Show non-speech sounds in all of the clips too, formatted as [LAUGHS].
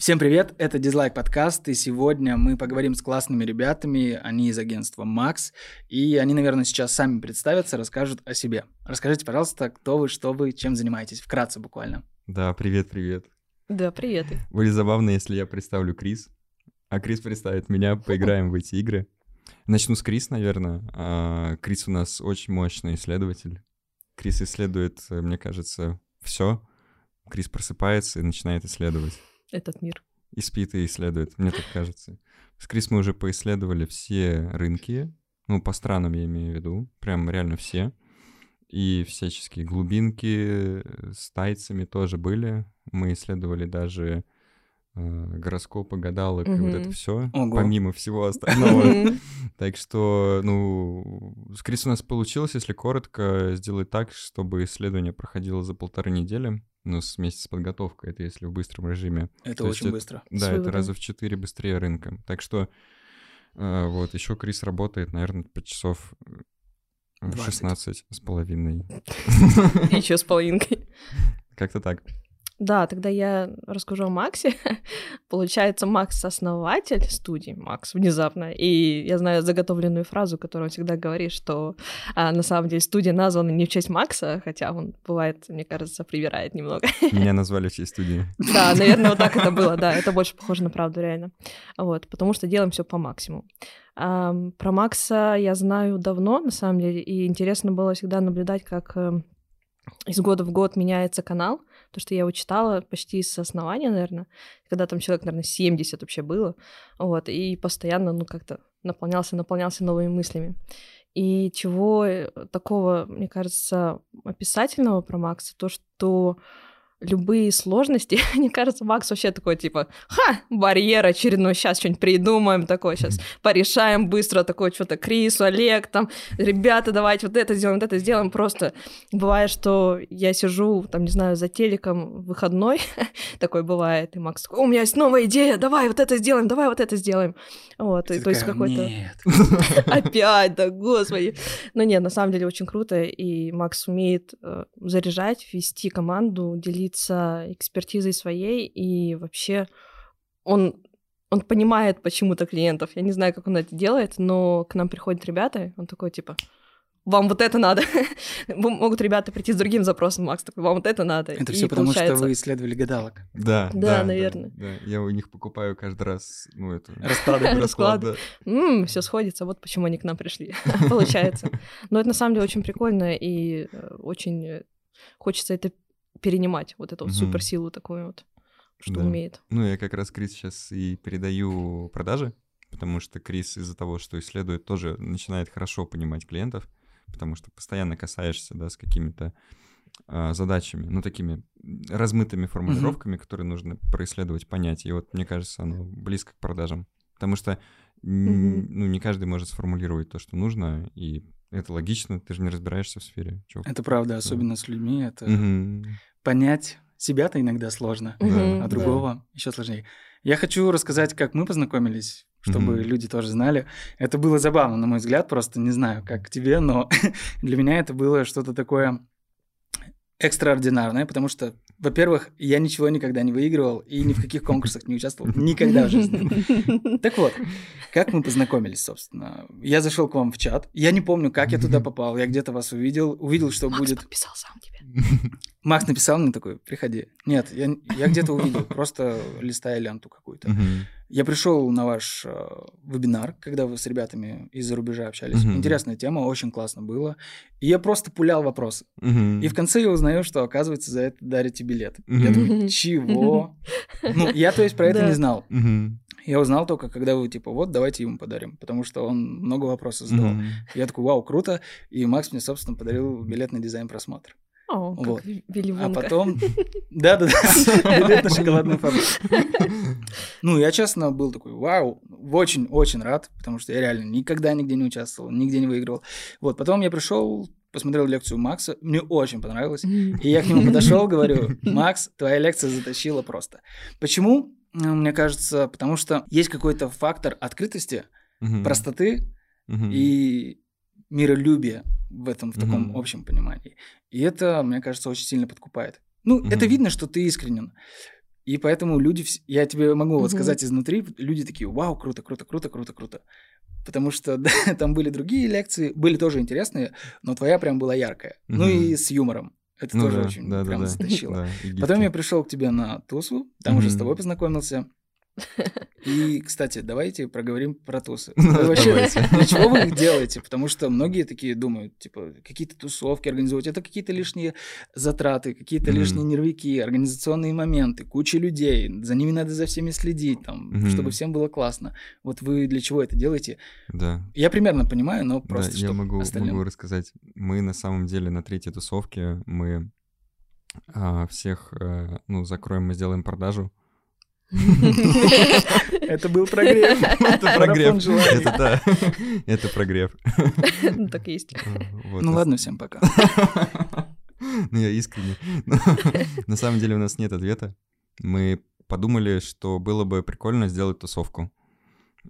Всем привет, это Дизлайк подкаст, и сегодня мы поговорим с классными ребятами, они из агентства Макс, и они, наверное, сейчас сами представятся, расскажут о себе. Расскажите, пожалуйста, кто вы, что вы, чем занимаетесь, вкратце буквально. Да, привет-привет. Да, привет. Будет забавно, если я представлю Крис, а Крис представит меня, [LAUGHS] поиграем в эти игры. Начну с Крис, наверное. А, Крис у нас очень мощный исследователь. Крис исследует, мне кажется, все. Крис просыпается и начинает исследовать этот мир. И спит и исследует, мне так кажется. С Крис мы уже поисследовали все рынки, ну, по странам я имею в виду, прям реально все. И всяческие глубинки с тайцами тоже были. Мы исследовали даже э, гороскопы, гадалок mm-hmm. и вот это все, помимо всего [LAUGHS] остального. Так что, ну, с Крис у нас получилось, если коротко, сделать так, чтобы исследование проходило за полторы недели ну, вместе с подготовкой, это если в быстром режиме. Это То очень быстро. Да, это раза в четыре быстрее рынка. Так что э, вот, еще Крис работает, наверное, по часов 16 э, с половиной. [LAUGHS] Еще с половинкой. Как-то так. Да, тогда я расскажу о Максе. [LAUGHS] Получается, Макс — основатель студии, Макс, внезапно. И я знаю заготовленную фразу, которую он всегда говорит, что а, на самом деле студия названа не в честь Макса, хотя он, бывает, мне кажется, привирает немного. [LAUGHS] Меня назвали в честь студии. Да, наверное, вот так это было, да, [LAUGHS] это больше похоже на правду, реально. Вот, потому что делаем все по максимуму. А, про Макса я знаю давно, на самом деле, и интересно было всегда наблюдать, как эм, из года в год меняется канал, то, что я его читала почти с основания, наверное, когда там человек, наверное, 70 вообще было, вот, и постоянно, ну, как-то наполнялся, наполнялся новыми мыслями. И чего э, такого, мне кажется, описательного про Макса, то, что любые сложности. [LAUGHS] Мне кажется, Макс вообще такой, типа, ха, барьер очередной, сейчас что-нибудь придумаем, такое, сейчас порешаем быстро, такое что-то Крис, Олег, там, ребята, давайте вот это сделаем, вот это сделаем. Просто бывает, что я сижу, там, не знаю, за телеком выходной, [LAUGHS] такой бывает, и Макс такой, у меня есть новая идея, давай вот это сделаем, давай вот это сделаем. Вот, Ты и, то есть какой-то... [LAUGHS] Опять, да, господи. Но нет, на самом деле очень круто, и Макс умеет э, заряжать, вести команду, делить делиться экспертизой своей, и вообще он, он понимает почему-то клиентов. Я не знаю, как он это делает, но к нам приходят ребята, он такой, типа, вам вот это надо. [LAUGHS] Могут ребята прийти с другим запросом, Макс такой, вам вот это надо. Это все потому, получается... что вы исследовали гадалок. Да, да, да наверное. Да, да. Я у них покупаю каждый раз, ну, это... [LAUGHS] Расклады. [LAUGHS] Расклады. Все сходится, вот почему они к нам пришли. Получается. Но это на самом деле очень прикольно, и э, очень э, хочется это перенимать вот эту вот суперсилу такую вот, что да. умеет. Ну, я как раз Крис сейчас и передаю продажи, потому что Крис из-за того, что исследует, тоже начинает хорошо понимать клиентов, потому что постоянно касаешься, да, с какими-то а, задачами, ну, такими размытыми формулировками, mm-hmm. которые нужно происследовать, понять. И вот, мне кажется, оно близко к продажам. Потому что, mm-hmm. ну, не каждый может сформулировать то, что нужно, и это логично, ты же не разбираешься в сфере. Чё? Это правда, особенно с людьми. Это угу. Понять себя-то иногда сложно, угу, а другого да. еще сложнее. Я хочу рассказать, как мы познакомились, чтобы угу. люди тоже знали. Это было забавно, на мой взгляд, просто не знаю, как тебе, но [LAUGHS] для меня это было что-то такое экстраординарное, потому что во-первых, я ничего никогда не выигрывал и ни в каких конкурсах не участвовал. [LAUGHS] Никогда в жизни. [LAUGHS] Так вот, как мы познакомились, собственно? Я зашел к вам в чат. Я не помню, как я туда попал. Я где-то вас увидел. Увидел, что Макс будет... Макс подписал сам тебе. Макс написал мне такой, приходи. Нет, я, я где-то увидел, просто листая ленту какую-то. Я пришел на ваш э, вебинар, когда вы с ребятами из-за рубежа общались. Uh-huh. Интересная тема, очень классно было. И я просто пулял вопросы. Uh-huh. И в конце я узнаю, что, оказывается, за это дарите билет. Uh-huh. Я такой, чего? Ну, я, то есть, про это не знал. Я узнал только, когда вы, типа, вот, давайте ему подарим, потому что он много вопросов задал. Я такой, вау, круто. И Макс мне, собственно, подарил билет на дизайн-просмотр. О, вот. А потом... [LAUGHS] Да-да-да, билет на [LAUGHS] шоколадную фабрику. Ну, я, честно, был такой, вау, очень-очень рад, потому что я реально никогда нигде не участвовал, нигде не выигрывал. Вот, потом я пришел, посмотрел лекцию Макса, мне очень понравилось, и я к нему подошел, говорю, Макс, твоя лекция затащила просто. Почему? Ну, мне кажется, потому что есть какой-то фактор открытости, простоты и миролюбия в этом, в таком mm-hmm. общем понимании. И это, мне кажется, очень сильно подкупает. Ну, mm-hmm. это видно, что ты искренен. И поэтому люди, я тебе могу вот сказать изнутри, люди такие, вау, круто, круто, круто, круто, круто. Потому что [LAUGHS] да, там были другие лекции, были тоже интересные, но твоя прям была яркая. Ну и с юмором. Это ну, тоже да, очень да, прям да, затащило. Да, Потом я пришел к тебе на тусу, там уже с тобой познакомился. И, кстати, давайте проговорим про тусы. [LAUGHS] Вы вообще для [LAUGHS] чего вы их делаете? Потому что многие такие думают, типа, какие-то тусовки организовать, это какие-то лишние затраты, какие-то лишние нервики, организационные моменты, куча людей, за ними надо за всеми следить, там, чтобы всем было классно. Вот вы для чего это делаете? Да. Я примерно понимаю, но просто да, я могу, могу рассказать. Мы на самом деле на третьей тусовке мы а, всех, а, ну, закроем, мы сделаем продажу это был прогрев. Это прогрев. Это да. Это прогрев. Ну, так и есть. Ну ладно, всем пока. Ну, я искренне. На самом деле у нас нет ответа. Мы подумали, что было бы прикольно сделать тусовку.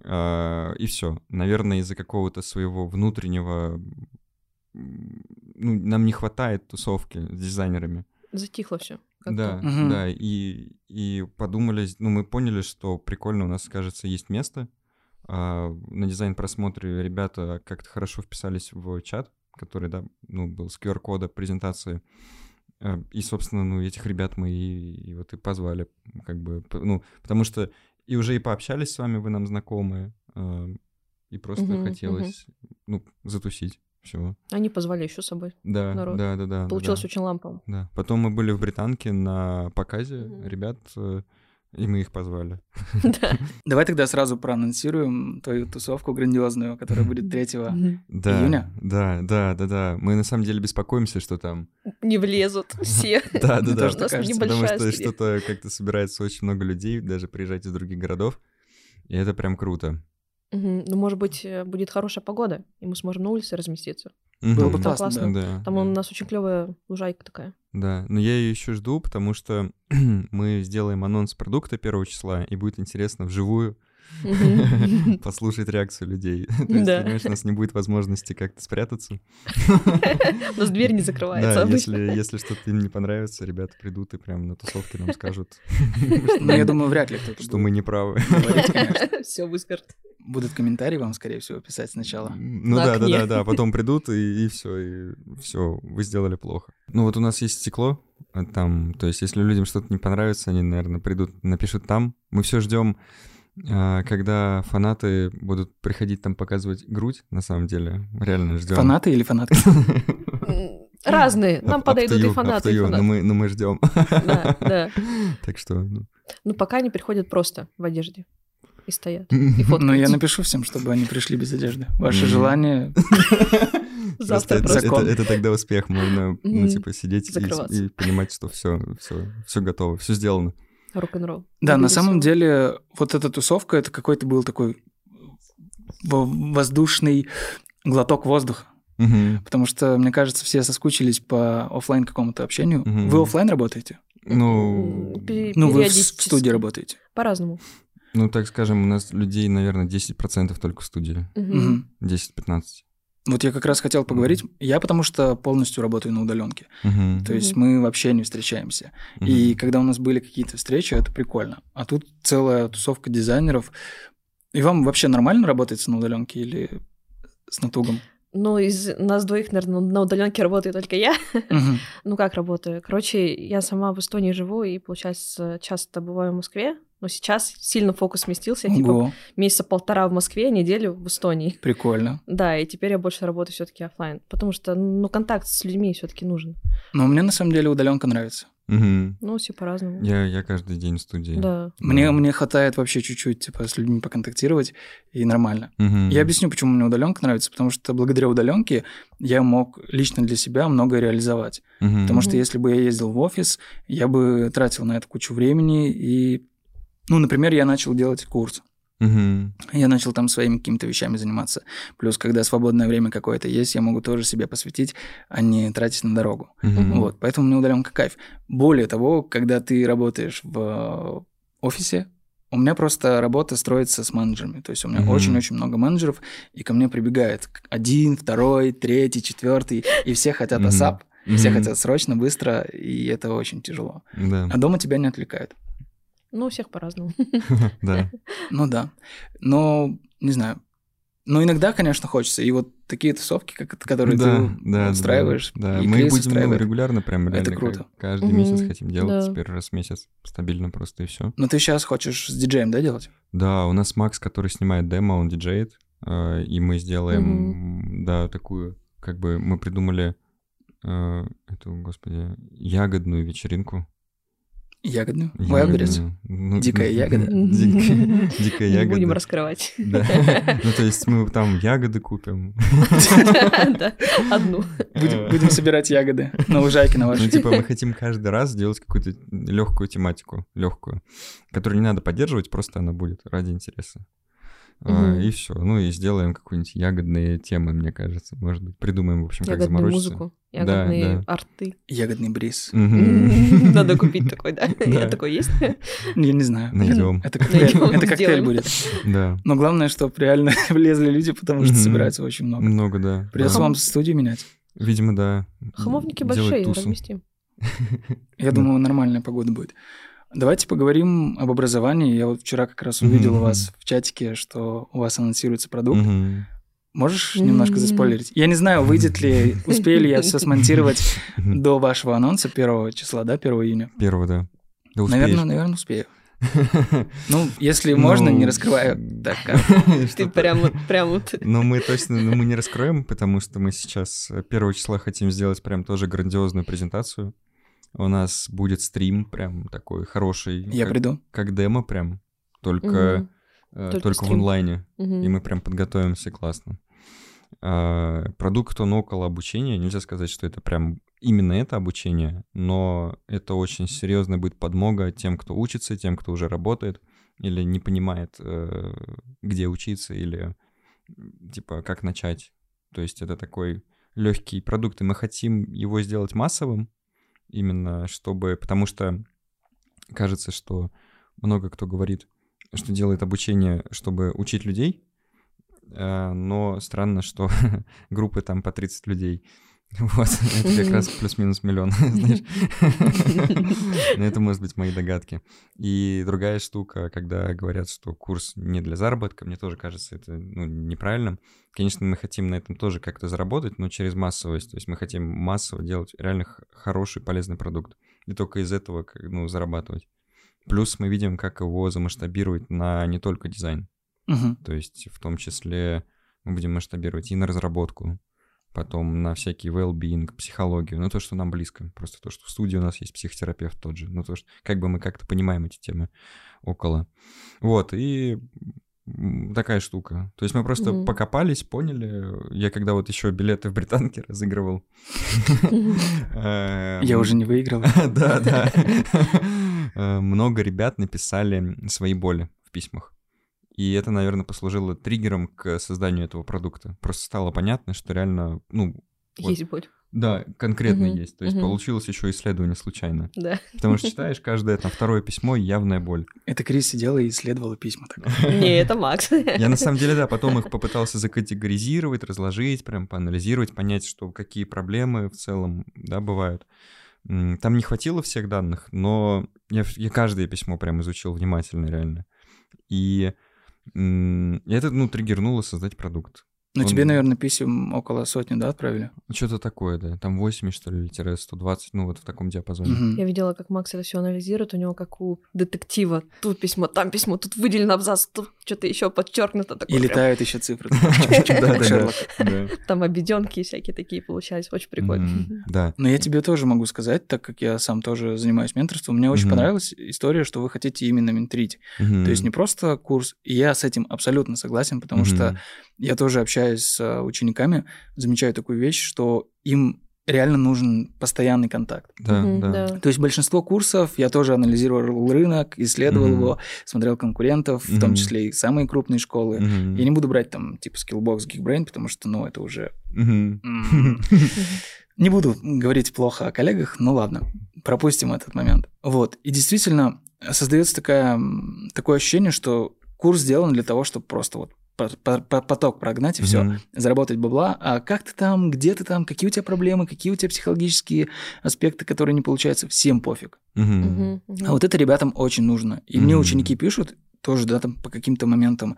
А, и все. Наверное, из-за какого-то своего внутреннего... Ну, нам не хватает тусовки с дизайнерами. Затихло все. Да, угу. да, и, и подумали, ну, мы поняли, что прикольно у нас, кажется, есть место. А, на дизайн-просмотре ребята как-то хорошо вписались в чат, который, да, ну, был с QR-кода презентации. А, и, собственно, ну, этих ребят мы и, и вот и позвали, как бы, ну, потому что и уже и пообщались с вами, вы нам знакомые, а, и просто угу, хотелось, угу. ну, затусить. Все. Они позвали еще с собой. Да, народ. да, да, да. Получилось да, очень лампово. Да. Потом мы были в Британке на показе mm-hmm. ребят, э, и мы их позвали. [LAUGHS] Да. [LAUGHS] Давай тогда сразу проанонсируем твою тусовку грандиозную, которая будет 3 июня. Да, да, да, да. Мы на самом деле беспокоимся, что там... Не влезут [LAUGHS] все. Да, да, да. Потому что что-то как-то собирается очень много людей, даже приезжать из других городов. И это прям круто. Угу. Ну, может быть, э, будет хорошая погода, и мы сможем на улице разместиться. Угу. Было бы классно. классно. Да. Там у нас очень клевая лужайка такая. Да, но я ее еще жду, потому что [CLEARS THROAT] мы сделаем анонс продукта первого числа, и будет интересно вживую [LAUGHS] послушать реакцию людей. [LAUGHS] То есть, понимаешь, у нас не будет возможности как-то спрятаться. У нас дверь не закрывается Да, если, что-то им не понравится, ребята придут и прям на тусовке нам скажут. Ну, я думаю, вряд ли кто-то Что мы не правы. [LAUGHS] Все выскажут. Будут комментарии вам, скорее всего, писать сначала. Ну да, да, да, да. Потом придут и, все, и все, вы сделали плохо. Ну вот у нас есть стекло, там, то есть если людям что-то не понравится, они, наверное, придут, напишут там. Мы все ждем а, когда фанаты будут приходить там показывать грудь, на самом деле, реально ждем. Фанаты или фанатки? Разные. Нам подойдут и фанаты, и фанаты. Но мы, но мы ждем. Да, да. [LAUGHS] Так что... Ну. ну, пока они приходят просто в одежде и стоят. [LAUGHS] И ну, я напишу всем, чтобы они пришли без одежды. Ваше желание... [LAUGHS] Завтра это, это, это тогда успех. Можно, ну, типа, сидеть и, и понимать, что все, все, все готово, все сделано. Рок-н-ролл. Да, на самом деле вот эта тусовка, это какой-то был такой воздушный глоток воздуха. Угу. Потому что, мне кажется, все соскучились по офлайн какому-то общению. Угу. Вы офлайн работаете? Ну, ну вы в, в студии работаете? По-разному. Ну, так скажем, у нас людей, наверное, 10% только в студии. Угу. 10-15. Вот я как раз хотел поговорить. Mm-hmm. Я потому что полностью работаю на удаленке. Mm-hmm. То есть мы вообще не встречаемся. Mm-hmm. И когда у нас были какие-то встречи, это прикольно. А тут целая тусовка дизайнеров. И вам вообще нормально работать на удаленке или с натугом? Ну, из нас двоих, наверное, на удаленке работаю только я. Угу. [LAUGHS] ну, как работаю? Короче, я сама в Эстонии живу, и, получается, часто бываю в Москве. Но сейчас сильно фокус сместился. Я, типа, месяца полтора в Москве, неделю в Эстонии. Прикольно. Да, и теперь я больше работаю все таки офлайн, потому что, ну, контакт с людьми все таки нужен. Но мне, на самом деле, удаленка нравится. Угу. Ну, все по-разному. Я, я каждый день в студии. Да. Мне, мне хватает вообще чуть-чуть, типа, с людьми поконтактировать, и нормально. Угу. Я объясню, почему мне удаленка нравится, потому что благодаря удаленке я мог лично для себя многое реализовать. Угу. Потому что если бы я ездил в офис, я бы тратил на это кучу времени, и, ну, например, я начал делать курс. Угу. Я начал там своими какими-то вещами заниматься. Плюс, когда свободное время какое-то есть, я могу тоже себе посвятить, а не тратить на дорогу. Угу. Вот, поэтому мне удаленка кайф. Более того, когда ты работаешь в офисе, у меня просто работа строится с менеджерами. То есть у меня очень-очень много менеджеров, и ко мне прибегает один, второй, третий, четвертый, и все хотят ASAP, все хотят срочно, быстро, и это очень тяжело. Да. А дома тебя не отвлекают. Ну, у всех по-разному. [LAUGHS] Да. Ну да. Но, не знаю, но иногда, конечно, хочется. И вот такие тусовки, как, которые да, ты да, устраиваешь, Да, и мы будем ну, регулярно прям Это реально круто. как каждый месяц хотим делать, да. теперь раз в месяц стабильно просто и все. Но ты сейчас хочешь с диджеем, да, делать? Да, у нас Макс, который снимает демо, он диджеет, э, и мы сделаем, да, такую, как бы мы придумали э, эту, господи, ягодную вечеринку. Ягодную? Ягодную. Ну, Дикая ну, ягода? [LAUGHS] Дикая дикая Не будем ягода. раскрывать. Да. [LAUGHS] Ну, то есть мы там ягоды купим. Да, одну. Будем, будем собирать ягоды на лужайке на Ну, вашей. типа, мы хотим каждый раз сделать какую-то легкую тематику, легкую, которую не надо поддерживать, просто она будет ради интереса. А, Мгм. И все. Ну и сделаем какую-нибудь ягодные темы, мне кажется. Может быть, придумаем, в общем, как Ягодную заморочиться. музыку, Да, ягодные да. арты. Ягодный бриз. [LAUGHS] Надо купить такой, да? [LAUGHS] Да. Я такой есть? [LAUGHS] Я не знаю. Найдем. Это коктейль, будет. Да. Но главное, чтобы реально влезли люди, потому что собирается очень много. Много, да. Придется Да. вам студию менять. Видимо, да. Хамовники большие, разместим. Я Да. думаю, нормальная погода будет. Давайте поговорим об образовании. Я вот вчера как раз увидел у Мгм. вас в чатике, что у вас анонсируется продукт. Мгм. Можешь немножко М. заспойлерить? Я не знаю, выйдет ли, [LAUGHS] успею ли я все смонтировать до вашего анонса 1 числа, да, 1 июня? Первого, да. Да Наверное, наверное, успею. Ну, если можно, не Ну, раскрывая так [LAUGHS] как. Ты прям вот, прям вот. Но мы точно ну, мы не раскроем, потому что мы сейчас э, 1 числа хотим сделать прям тоже грандиозную презентацию. У нас будет стрим прям такой хороший. Я как, приду. как демо прям, только, Мгм. э, Только только, в онлайне. Мгм. И мы прям подготовимся классно. А, Продукт, он около обучения. Нельзя сказать, что это прям именно это обучение, но это очень серьезная будет подмога тем, кто учится, тем, кто уже работает или не понимает, э, где учиться или типа как начать. То есть это такой легкий продукт, и мы хотим его сделать массовым, именно чтобы, потому что кажется, что много кто говорит, что делает обучение, чтобы учить людей, э, но странно, что [LAUGHS] группы там по 30 людей. [LAUGHS] Вот, это как раз [LAUGHS] плюс-минус миллион, [LAUGHS] знаешь. Но это, может быть, мои догадки. И другая штука, когда говорят, что курс не для заработка, мне тоже кажется это ну, неправильным. Конечно, мы хотим на этом тоже как-то заработать, но через массовость. То есть мы хотим массово делать реально хороший, полезный продукт. И только из этого ну, зарабатывать. Плюс мы видим, как его замасштабировать на не только дизайн. То есть в том числе мы будем масштабировать и на разработку, потом на всякий well-being, психологию, ну то, что нам близко. Просто то, что в студии у нас есть психотерапевт тот же. Ну то, что как бы мы как-то понимаем эти темы около. Вот, и такая штука. То есть мы просто Мгм. покопались, поняли. Я когда вот еще билеты в британке [LAUGHS] разыгрывал. [LAUGHS] Я уже не выиграл. [LAUGHS] Да, да. Э, Много ребят написали свои боли в письмах. И это, наверное, послужило триггером к созданию этого продукта. Просто стало понятно, что реально, ну, Вот. Есть боль. да, конкретно Мгм, есть. То есть мгм. получилось еще исследование случайно. Да. Потому что [LAUGHS] читаешь каждое там второе письмо и явная боль. Это Крис сидела и исследовала письма. Так. Не, это Макс. [LAUGHS] Я на самом деле, да, потом их попытался закатегоризировать, разложить, прям поанализировать, понять, что какие проблемы в целом, да, бывают. Там не хватило всех данных, но я, я каждое письмо прям изучил внимательно, реально. И и это, ну, триггернуло создать продукт. Ну, Он- тебе, наверное, писем около сотни, да, отправили? Что-то такое, да. Там 80, что ли, или тире 120, ну, вот в таком диапазоне. Мгм. Я видела, как Макс это все анализирует. У него как у детектива. Тут письмо, там письмо, тут выделен абзац, тут что-то еще подчеркнуто. И Такое прям. летают еще цифры. [LAUGHS] Там обеденки всякие такие получались. Очень прикольно. Да. Но я тебе тоже могу сказать, так как я сам тоже занимаюсь менторством, мне очень понравилась история, что вы хотите именно менторить. Мгм. То есть не просто курс, и я с этим абсолютно согласен, потому что. Я тоже общаюсь с э, учениками, замечаю такую вещь, что им реально нужен постоянный контакт. Да, Мгм, да. То есть большинство курсов я тоже анализировал рынок, исследовал Мгм. его, смотрел конкурентов, в том числе и самые крупные школы. Мгм. Я не буду брать там типа Skillbox, Geekbrain, потому что, ну, это уже... [LAUGHS] Не буду говорить плохо о коллегах, ну ладно, пропустим этот момент. Вот, и действительно создается такая, м, такое ощущение, что курс сделан для того, чтобы просто вот поток прогнать и все, заработать бабла. А как ты там, где ты там, какие у тебя проблемы, какие у тебя психологические аспекты, которые не получаются, всем пофиг. А вот это ребятам очень нужно. И мне ученики пишут тоже, да, там по каким-то моментам.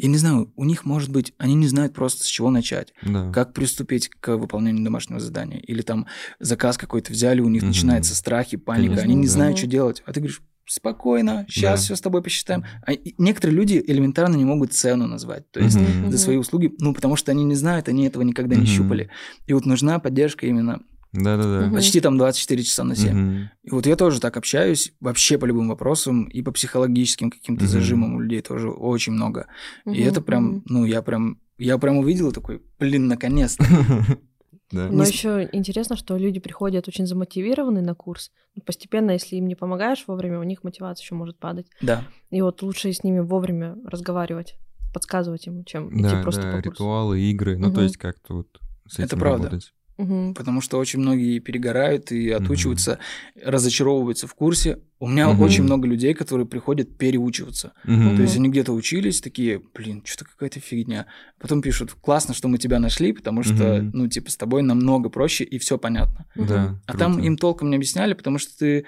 Я не знаю, у них, может быть, они не знают просто с чего начать, да. как приступить к выполнению домашнего задания. Или там заказ какой-то взяли, у них угу. начинается страхи, паника, Конечно, они не да. знают, что делать. А ты говоришь, спокойно, сейчас да. все с тобой посчитаем. А некоторые люди элементарно не могут цену назвать, то есть угу. за свои услуги, ну, потому что они не знают, они этого никогда угу. не щупали. И вот нужна поддержка именно да-да-да. Почти там 24 часа на 7. Угу. И вот я тоже так общаюсь вообще по любым вопросам, и по психологическим каким-то угу. зажимам у людей тоже очень много. Угу. И это прям, ну, я прям, я прям увидел такой, блин, наконец-то. [LAUGHS] Да. Но еще интересно, что люди приходят очень замотивированные на курс. Постепенно, если им не помогаешь вовремя, у них мотивация еще может падать. Да. И вот лучше с ними вовремя разговаривать, подсказывать им, чем да, идти просто да, по курсу. ритуалы, игры, ну угу. то есть как-то вот с этим Это правда. работать. Угу. Потому что очень многие перегорают и отучиваются, угу. разочаровываются в курсе. У меня угу. очень много людей, которые приходят переучиваться. Угу. То есть они где-то учились, такие, блин, что-то какая-то фигня. Потом пишут, классно, что мы тебя нашли, потому что, угу. ну, типа, с тобой намного проще и все понятно. Да, а круто. там им толком не объясняли, потому что ты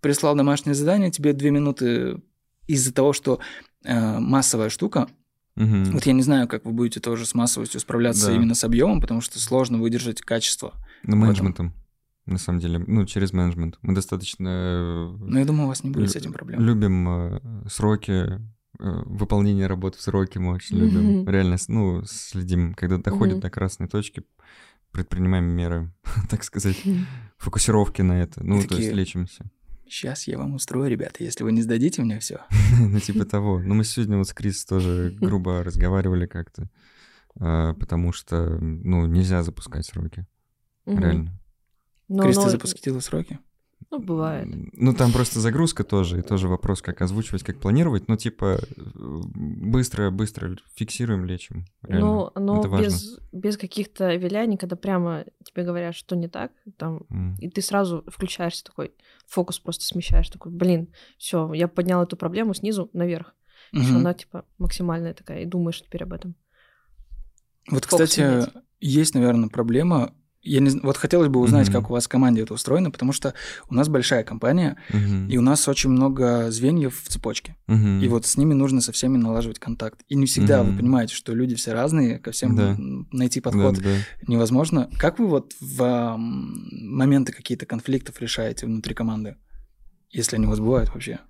прислал домашнее задание, тебе две минуты из-за того, что э, массовая штука, Угу. Вот я не знаю, как вы будете тоже с массовостью справляться да. именно с объемом, потому что сложно выдержать качество. Ну, менеджментом, на самом деле, ну, через менеджмент. Мы достаточно... Э, ну, я думаю, у вас не будет с этим проблем. Любим э, сроки, э, выполнение работы в сроки мы очень любим. Реально, ну, следим. Когда доходит до красной точки, предпринимаем меры, [LAUGHS] так сказать, фокусировки на это. Ну, то есть лечимся сейчас я вам устрою, ребята, если вы не сдадите мне все. [LAUGHS] Ну, типа того. Ну, мы сегодня вот с Крис тоже [LAUGHS] грубо разговаривали как-то, а, потому что, ну, нельзя запускать сроки. Реально. Крис, ты запустила сроки? Ну, бывает. Ну, там просто загрузка тоже, и тоже вопрос, как озвучивать, как планировать. Ну, типа, быстро-быстро фиксируем, лечим. Реально. Ну, но без, без каких-то виляний, когда прямо тебе говорят, что не так, там, mm. и ты сразу включаешься такой, фокус просто смещаешь, такой, блин, все, я поднял эту проблему снизу наверх. Mm-hmm. Что она, типа, максимальная такая, и думаешь теперь об этом. Вот, Фокус кстати, менять. есть, наверное, проблема я не, вот хотелось бы узнать, mm-hmm. как у вас в команде это устроено, потому что у нас большая компания, mm-hmm. и у нас очень много звеньев в цепочке. Mm-hmm. И вот с ними нужно со всеми налаживать контакт. И не всегда mm-hmm. вы понимаете, что люди все разные, ко всем да. найти подход да, да. невозможно. Как вы вот в а, моменты какие-то конфликтов решаете внутри команды, если они у вас бывают вообще?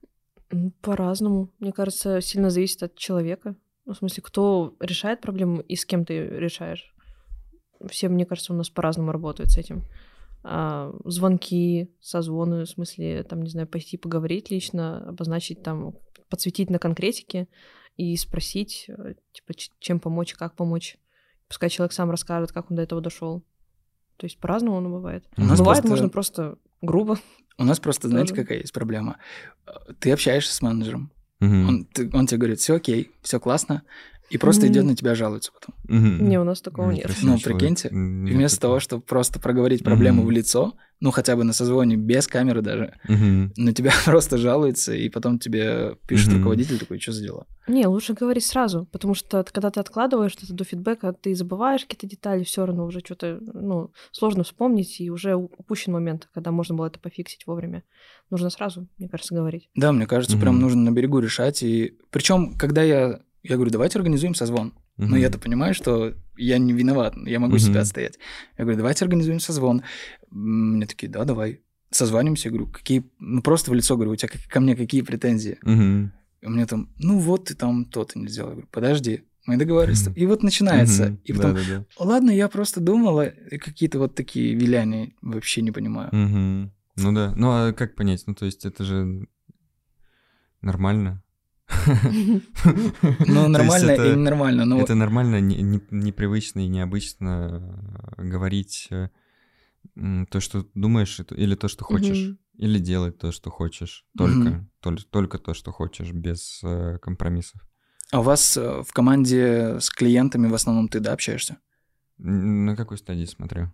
По-разному. Мне кажется, сильно зависит от человека. Ну, в смысле, кто решает проблему и с кем ты решаешь все, мне кажется, у нас по-разному работают с этим. А, звонки, созвоны, в смысле, там, не знаю, пойти поговорить лично, обозначить там, подсветить на конкретике и спросить, э, типа, чем помочь, как помочь. Пускай человек сам расскажет, как он до этого дошел. То есть по-разному оно бывает. У нас бывает, просто... можно просто грубо. У нас просто, знаете, какая есть проблема? Ты общаешься с менеджером, угу. он, ты, он тебе говорит, все окей, все классно, и просто mm-hmm. идет на тебя жалуется потом. Mm-hmm. Не, у нас такого нет. Ну, прикиньте, нет вместо того, чтобы просто проговорить проблему mm-hmm. в лицо, ну, хотя бы на созвоне, без камеры даже, mm-hmm. на тебя [LAUGHS] просто жалуется, и потом тебе пишет mm-hmm. руководитель такой, что за дела? Не, лучше говорить сразу, потому что когда ты откладываешь что-то до фидбэка, ты забываешь какие-то детали, все равно уже что-то, ну, сложно вспомнить, и уже упущен момент, когда можно было это пофиксить вовремя. Нужно сразу, мне кажется, говорить. Да, мне кажется, mm-hmm. прям нужно на берегу решать, и причем, когда я я говорю, давайте организуем созвон. Uh-huh. Но я-то понимаю, что я не виноват, я могу uh-huh. себя отстоять. Я говорю, давайте организуем созвон. Мне такие, да, давай. Созванимся, я говорю, какие... Ну, просто в лицо говорю, у тебя ко мне какие претензии? Uh-huh. И у меня там, ну вот ты там то-то не сделал. Я говорю, подожди, мы договорились. Mm-hmm. И вот начинается. Mm-hmm. И потом, Да-да-да. ладно, я просто думала, какие-то вот такие виляния вообще не понимаю. Mm-hmm. Ну да, ну а как понять? Ну то есть это же нормально. Ну, нормально и ненормально. Но... Это нормально, непривычно и необычно э, говорить э, то, что думаешь, или то, что хочешь. Или делать то, что хочешь. Только, только то, что хочешь, без э, компромиссов. А у вас в команде с клиентами в основном ты, да, общаешься? На какой стадии смотрю?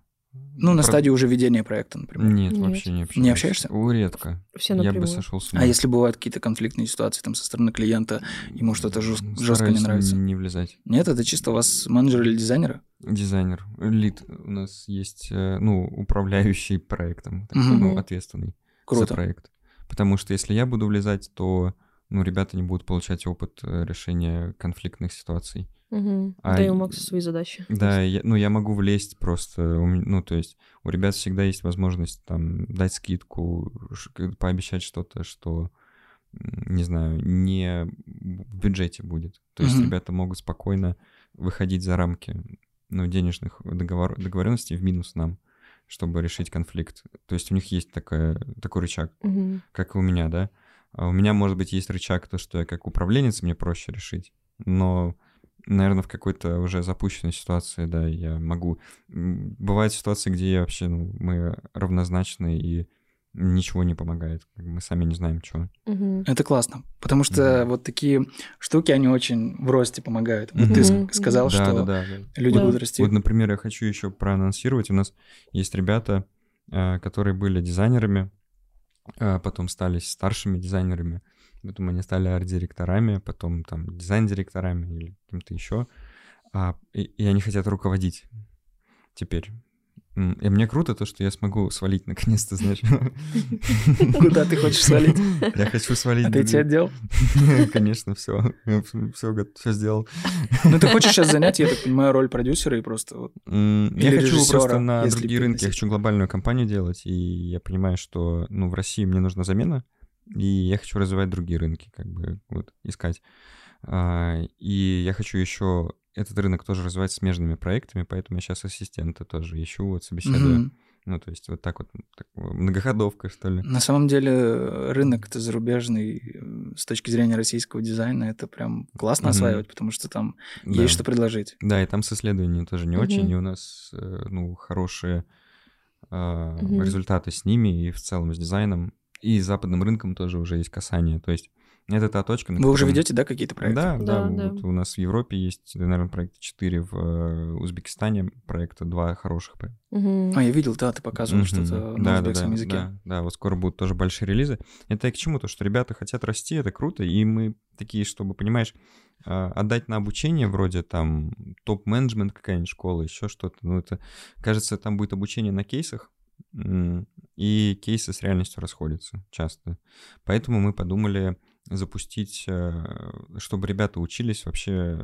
Ну, на Про... стадии уже ведения проекта, например. Нет, Нет. вообще не общаюсь. Не общаешься? О, редко. Все напрямую. Я бы сошел с ума. А если бывают какие-то конфликтные ситуации там со стороны клиента, ему что-то жест... жестко не нравится? не влезать. Нет, это чисто у вас менеджер или дизайнер? Дизайнер. Лид. У нас есть, э, ну, управляющий проектом, так, угу. ну, ответственный Круто. за проект. Потому что если я буду влезать, то ну, ребята не будут получать опыт э, решения конфликтных ситуаций. Угу. А, да, и у Макса свои задачи. Да, я, ну, я могу влезть просто, ну, то есть у ребят всегда есть возможность там дать скидку, пообещать что-то, что, не знаю, не в бюджете будет. То есть угу. ребята могут спокойно выходить за рамки, ну, денежных договор, договоренностей в минус нам чтобы решить конфликт. То есть у них есть такая, такой рычаг, угу. как и у меня, да. А у меня, может быть, есть рычаг, то, что я как управленец, мне проще решить. Но, наверное, в какой-то уже запущенной ситуации, да, я могу... Бывают ситуации, где я вообще, ну, мы равнозначны и ничего не помогает. Мы сами не знаем, чего. Угу. Это классно, потому что угу. вот такие штуки, они очень в росте помогают. Вот угу. ты сказал, да, что да, да, да. люди да. будут расти. Вот, например, я хочу еще проанонсировать. У нас есть ребята, э, которые были дизайнерами, а потом стали старшими дизайнерами, потом они стали арт-директорами, потом там дизайн-директорами или кем-то еще, а, и, и они хотят руководить теперь. И мне круто то, что я смогу свалить наконец-то, знаешь. Куда ты хочешь свалить? Я хочу свалить. А ты эти отдел? [LAUGHS] Конечно, все. Все, все сделал. Ну, ты хочешь сейчас занять, я так понимаю, роль продюсера и просто... Я хочу просто на другие рынки, я хочу глобальную компанию делать, и я понимаю, что ну, в России мне нужна замена, и я хочу развивать другие рынки, как бы вот искать. А, и я хочу еще этот рынок тоже развивать смежными проектами, поэтому я сейчас ассистента тоже ищу, вот собеседую. Mm-hmm. Ну, то есть вот так вот, так, многоходовка, что ли. На самом деле рынок-то зарубежный э, с точки зрения российского дизайна, это прям классно mm-hmm. осваивать, потому что там да. есть что предложить. Да, и там с исследованиями тоже не mm-hmm. очень, и у нас, э, ну, хорошие э, mm-hmm. результаты с ними, и в целом с дизайном, и с западным рынком тоже уже есть касание, то есть это та точка. Вы котором... уже ведете, да, какие-то проекты? Да, да. да, Вот у нас в Европе есть, наверное, проекта 4, в э, Узбекистане проекта 2 хороших. Угу. А, я видел, да, ты показывал угу. что-то на да, узбекском да, языке. Да, да, вот скоро будут тоже большие релизы. Это к чему? То, что ребята хотят расти, это круто, и мы такие, чтобы, понимаешь, а, отдать на обучение, вроде там топ-менеджмент какая-нибудь школа, еще что-то. Ну, это, кажется, там будет обучение на кейсах, и кейсы с реальностью расходятся часто. Поэтому мы подумали запустить, э, чтобы ребята учились вообще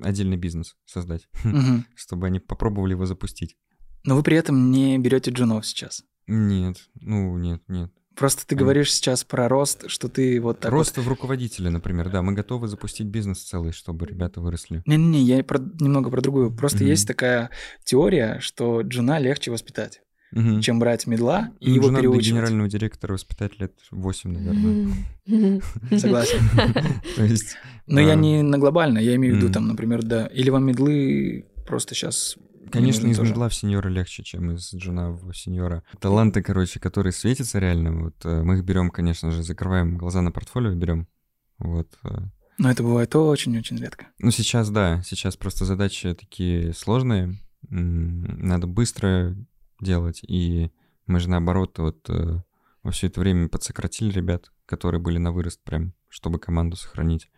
отдельный бизнес создать, [LAUGHS] угу. чтобы они попробовали его запустить. Но вы при этом не берете джунов сейчас? Нет, ну нет, нет. Просто ты говоришь сейчас про рост, что ты вот так Рост вот... в руководителе, например, да. Мы готовы запустить бизнес целый, чтобы ребята выросли. Не-не-не, я про... немного про другую. Просто mm-hmm. есть такая теория, что джуна легче воспитать угу. чем брать медла и ну, его переучивать. генерального директора воспитать лет 8, наверное. Согласен. [LAUGHS] Но я не на глобально, я имею в виду там, например, да, или вам медлы просто сейчас Конечно, из медла в сеньора легче, чем из джуна в сеньора. Таланты, короче, которые светятся реально, вот э, мы их берем, конечно же, закрываем глаза на портфолио, берем. Вот. Э. Но это бывает очень-очень редко. Ну, сейчас, да, сейчас просто задачи такие сложные. Надо быстро делать. И мы же наоборот вот э, во все это время подсократили ребят, которые были на вырост прям, чтобы команду сохранить.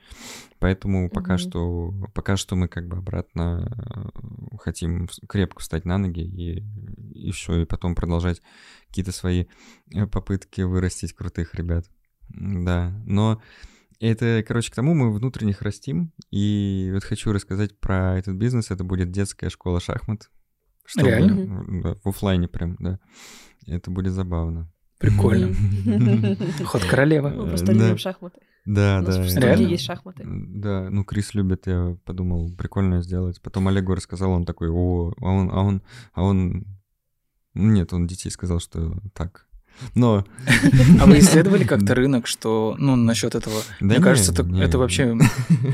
Поэтому mm-hmm. пока что пока что мы как бы обратно э, хотим крепко встать на ноги и, все, и потом продолжать какие-то свои э, попытки вырастить крутых ребят. Да, но это, короче, к тому мы внутренних растим. И вот хочу рассказать про этот бизнес. Это будет детская школа шахмат. Чтобы, Реально? Да, в офлайне прям, да. Это будет забавно. Прикольно. [LAUGHS] Ход королевы. Мы просто любим шахматы. Да, да. Студии есть шахматы. Да, ну Крис любит, я подумал, прикольно сделать. Потом Олегу рассказал, он такой, о, а он, а он, а он... Нет, он детей сказал, что так, но... А вы [LAUGHS] исследовали как-то рынок, что, ну, насчет этого? Да Мне не, кажется, это, не, это вообще...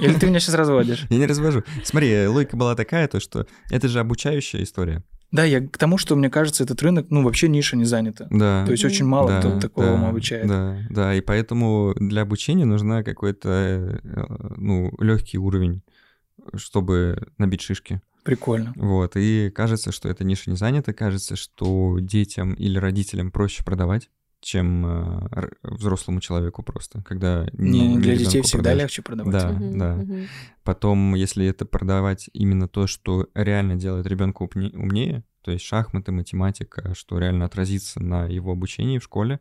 Или ты меня сейчас разводишь? Я не развожу. Смотри, логика была такая, то что это же обучающая история. Да, я к тому, что мне кажется, этот рынок, ну, вообще ниша не занята. Да. То есть очень мало да, кто такого да, обучает. Да, да, и поэтому для обучения нужна какой-то, э, ну, легкий уровень, чтобы набить шишки. Прикольно. Вот, и кажется, что эта ниша не занята, кажется, что детям или родителям проще продавать, чем э, взрослому человеку просто, когда... Не, для детей всегда продаешь. легче продавать. Да, угу, да. Угу. Потом, если это продавать именно то, что реально делает ребенка умнее, то есть шахматы, математика, что реально отразится на его обучении в школе,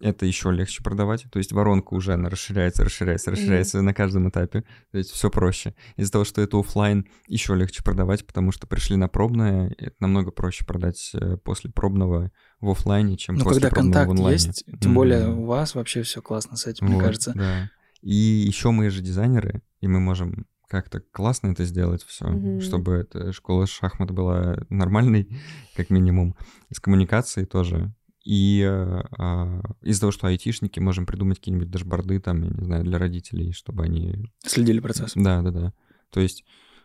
это еще легче продавать. То есть воронка уже она расширяется, расширяется, расширяется mm-hmm. на каждом этапе. То есть все проще. Из-за того, что это офлайн, еще легче продавать, потому что пришли на пробное, это намного проще продать э, после пробного в офлайне, чем Но после когда пробного контакт в онлайне. есть, тем mm-hmm. более у вас вообще все классно с этим, вот, мне кажется. Да. И еще мы же дизайнеры, и мы можем как-то классно это сделать все, mm-hmm. чтобы эта школа шахмат была нормальной, [LAUGHS] как минимум, с коммуникацией тоже. И э, э, из-за того, что айтишники, можем придумать какие-нибудь дашборды там, я не знаю, для родителей, чтобы они... Следили процессом. Да, да, да. То есть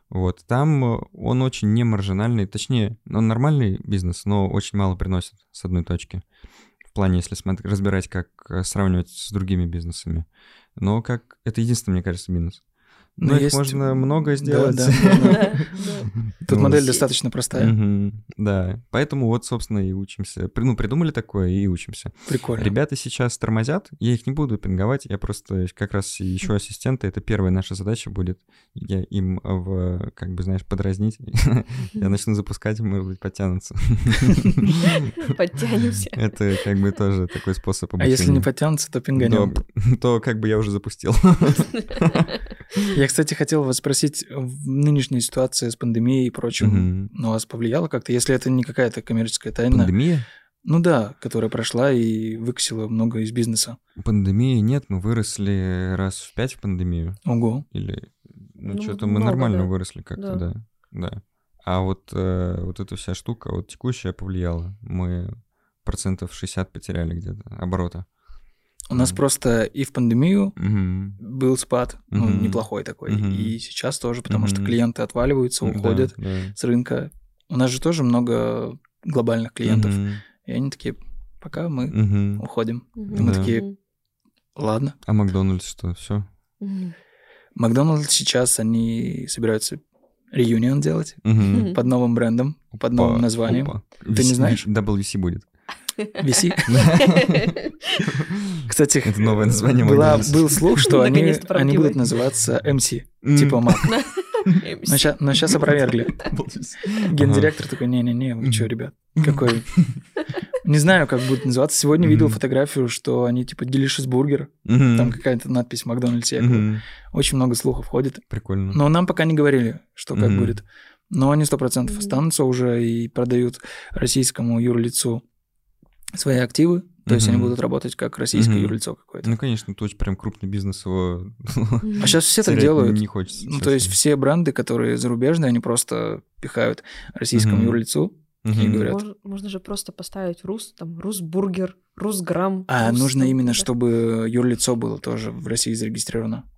вот там он очень не маржинальный, точнее, он нормальный бизнес, но очень мало приносит с одной точки. В плане, если смотреть, разбирать, как э, сравнивать с другими бизнесами. Но как это единственный, мне кажется, минус. Но, Но их есть... можно много сделать. Да, да, [LAUGHS] [LAUGHS] Тут модель достаточно простая. Да, поэтому вот, собственно, и учимся. Ну, придумали такое и учимся. Прикольно. Ребята сейчас тормозят, я их не буду пинговать, я просто как раз еще ассистенты, это первая наша задача будет. Я им в, как бы, знаешь, подразнить. [LAUGHS] Я начну запускать, может быть, подтянутся. Подтянемся. Это как бы тоже такой способ обучения. А если не подтянутся, то пинганем. То как бы я уже запустил. [LAUGHS] Я, кстати, хотел вас спросить, в нынешней ситуации с пандемией и прочим, угу. на вас повлияло как-то, если это не какая-то коммерческая тайна? Пандемия? Ну да, которая прошла и выкосила много из бизнеса. Пандемии нет, мы выросли раз в пять в пандемию. Ого. Или, ну, ну что-то мы нормально да. выросли как-то, да. да. да. А вот, э, вот эта вся штука, вот текущая повлияла. Мы процентов 60 потеряли где-то оборота. У нас просто и в пандемию mm-hmm. был спад, ну, mm-hmm. неплохой такой, mm-hmm. и сейчас тоже, потому mm-hmm. что клиенты отваливаются, уходят да, да. с рынка. У нас же тоже много глобальных клиентов, mm-hmm. и они такие, пока мы mm-hmm. уходим. Mm-hmm. И мы да. такие, ладно. А Макдональдс что, все? Mm-hmm. Макдональдс сейчас, они собираются реюнион делать mm-hmm. под новым брендом, под новым названием. Опа. Ты VC, не знаешь? WC будет. Виси. [LAUGHS] Кстати, это новое название была, был слух, что они, они будут называться MC, типа Мак. [LAUGHS] Но сейчас, но сейчас опровергли. [LAUGHS] Гендиректор такой, не-не-не, вы что, ребят, какой... Не знаю, как будет называться. Сегодня видел фотографию, что они типа Delicious Burger. Там какая-то надпись Макдональдс Очень много слухов ходит. Прикольно. Но нам пока не говорили, что как будет. Но они сто процентов останутся уже и продают российскому юрлицу свои активы, то есть они будут работать как российское юрлицо какое-то. Ну, конечно, это очень прям крупный бизнес его. А сейчас все так делают. Не хочется. Ну, то есть все бренды, которые зарубежные, они просто пихают российскому юрлицу и говорят. Можно, же просто поставить рус, там, русбургер, русграмм. А нужно именно, чтобы юрлицо было тоже в России зарегистрировано.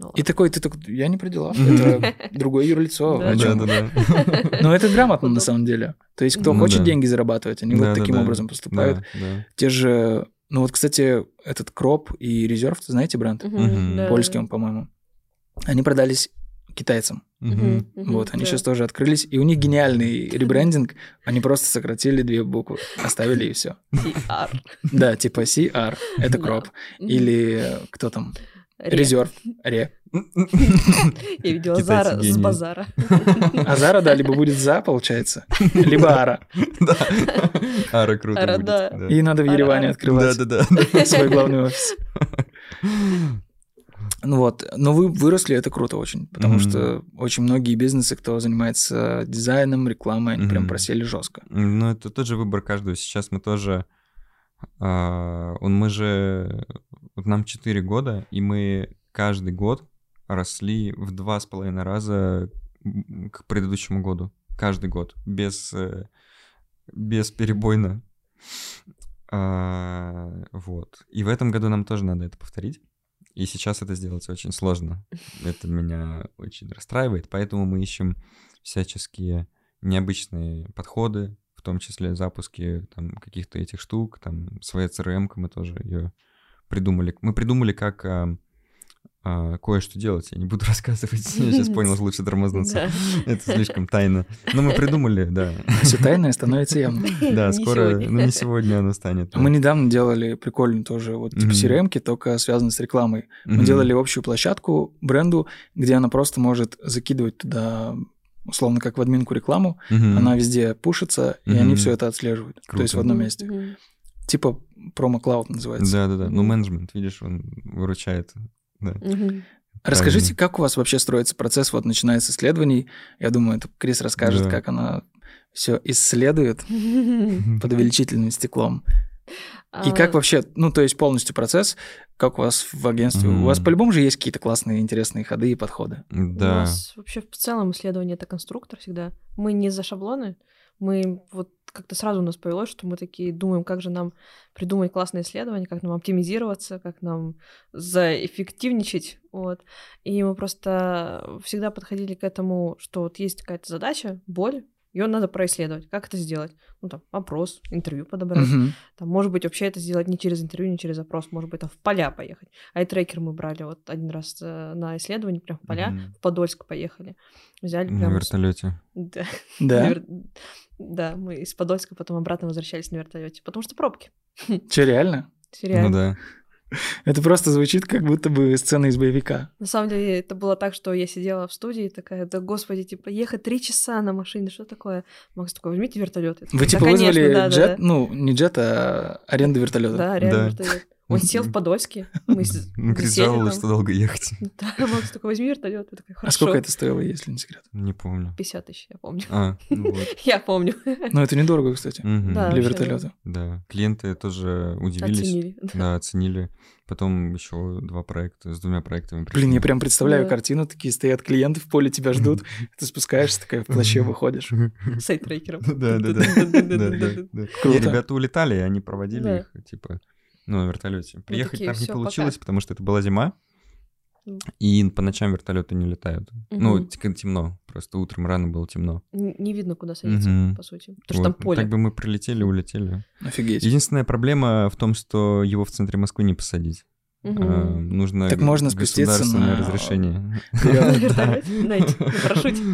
Ну, и такой, ты такой, я не при делах, это другое юрлицо. [LAUGHS] [LAUGHS] Но это грамотно на самом деле. То есть, кто хочет деньги зарабатывать, они вот таким образом поступают. Те же, ну вот, кстати, этот Кроп и Резерв, знаете бренд? Польский он, по-моему. Они продались китайцам. Вот, они сейчас тоже открылись, и у них гениальный [LAUGHS] ребрендинг. Они просто сократили две буквы, оставили и все. CR. Да, типа CR, это кроп. Или кто там? Резерв. Ре. [LAUGHS] Я видела Зара с базара. А Зара, да, либо будет за, получается, [LAUGHS] либо Ара. Да. Ара [LAUGHS] круто Ара, будет. Да. И надо в Ереване открывать свой главный офис. Ну вот, но вы выросли, это круто очень, потому mm-hmm. что очень многие бизнесы, кто занимается дизайном, рекламой, они mm-hmm. прям просели жестко. Ну, это тот же выбор каждого. Сейчас мы тоже... А, он, мы же нам 4 года, и мы каждый год росли в два с половиной раза к предыдущему году. Каждый год. Без, э, без перебойно. А, вот. И в этом году нам тоже надо это повторить. И сейчас это сделать очень сложно. Это меня очень расстраивает. Поэтому мы ищем всяческие необычные подходы, том числе запуски там, каких-то этих штук, там своя CRM, мы тоже ее придумали. Мы придумали, как а, а, кое-что делать. Я не буду [LAUGHS] рассказывать. Я сейчас понял, что лучше тормознуться. [LAUGHS] [LAUGHS] Это слишком тайно. Но мы придумали, да. Все тайное становится явно. Да, скоро, ну не сегодня оно станет. Мы недавно делали прикольно тоже, вот типа crm только связано с рекламой. Мы делали общую площадку бренду, где она просто может закидывать туда условно как в админку рекламу, она везде пушится, и они все это отслеживают. То есть в одном месте. Типа промо-клауд называется. Да-да-да. Ну, менеджмент, видишь, он выручает да. Угу. Расскажите, как у вас вообще строится процесс, вот начиная с исследований. Я думаю, это Крис расскажет, да. как она все исследует [LAUGHS] под увеличительным стеклом. И как а. вообще, ну, то есть полностью процесс, как у вас в агентстве? У вас по-любому же есть какие-то классные, интересные ходы и подходы. Да. У нас вообще в целом исследование — это конструктор всегда. Мы не за шаблоны, мы вот как-то сразу у нас повелось, что мы такие думаем, как же нам придумать классное исследование, как нам оптимизироваться, как нам заэффективничать, вот. И мы просто всегда подходили к этому, что вот есть какая-то задача, боль, ее надо происследовать. Как это сделать? Ну, там, опрос, интервью подобрать. Uh-huh. Там, может быть, вообще это сделать не через интервью, не через опрос, может быть, там в поля поехать. А и трекер мы брали вот один раз э, на исследование, прям в поля, uh-huh. в Подольск поехали. Взяли прям... На вертолете. Да. Да? Да, мы из Подольска потом обратно возвращались на вертолете, потому что пробки. Че, реально? Реально. Ну да. [LAUGHS] Это просто звучит как будто бы сцена из боевика. На самом деле это было так, что я сидела в студии и такая, да господи, типа, ехать три часа на машине, что такое? Макс такой, возьмите вертолет. Вы типа да, вызвали конечно, джет, да, да. ну, не джет, а аренду вертолета. Да, аренду да. вертолета. Он сел в Подольске. Мы жаловалась, [LAUGHS] что долго ехать. [LAUGHS] Да, Макс такой, возьми вертолет. А сколько это стоило, если не секрет? Не помню. 50 тысяч, я помню. А, ну [LAUGHS] вот. Я помню. Ну, это недорого, кстати, для вертолета. Да, клиенты тоже удивились. Оценили. Да, оценили. Потом еще два проекта, с двумя проектами. Блин, я прям представляю картину, такие стоят клиенты в поле, тебя ждут, ты спускаешься, такая в плаще выходишь. Сайт-трекером. Да, да, да. Ребята улетали, и они проводили их, типа, ну, на вертолете. Приехать там не получилось, пока. потому что это была зима. И по ночам вертолеты не летают. Угу. Ну, темно. Просто утром рано было темно. Не видно, куда садиться, угу. по сути. Потому вот. что там поле. Так бы мы прилетели, улетели. Офигеть. Единственная проблема в том, что его в центре Москвы не посадить. Угу. А, нужно так можно спуститься на разрешение.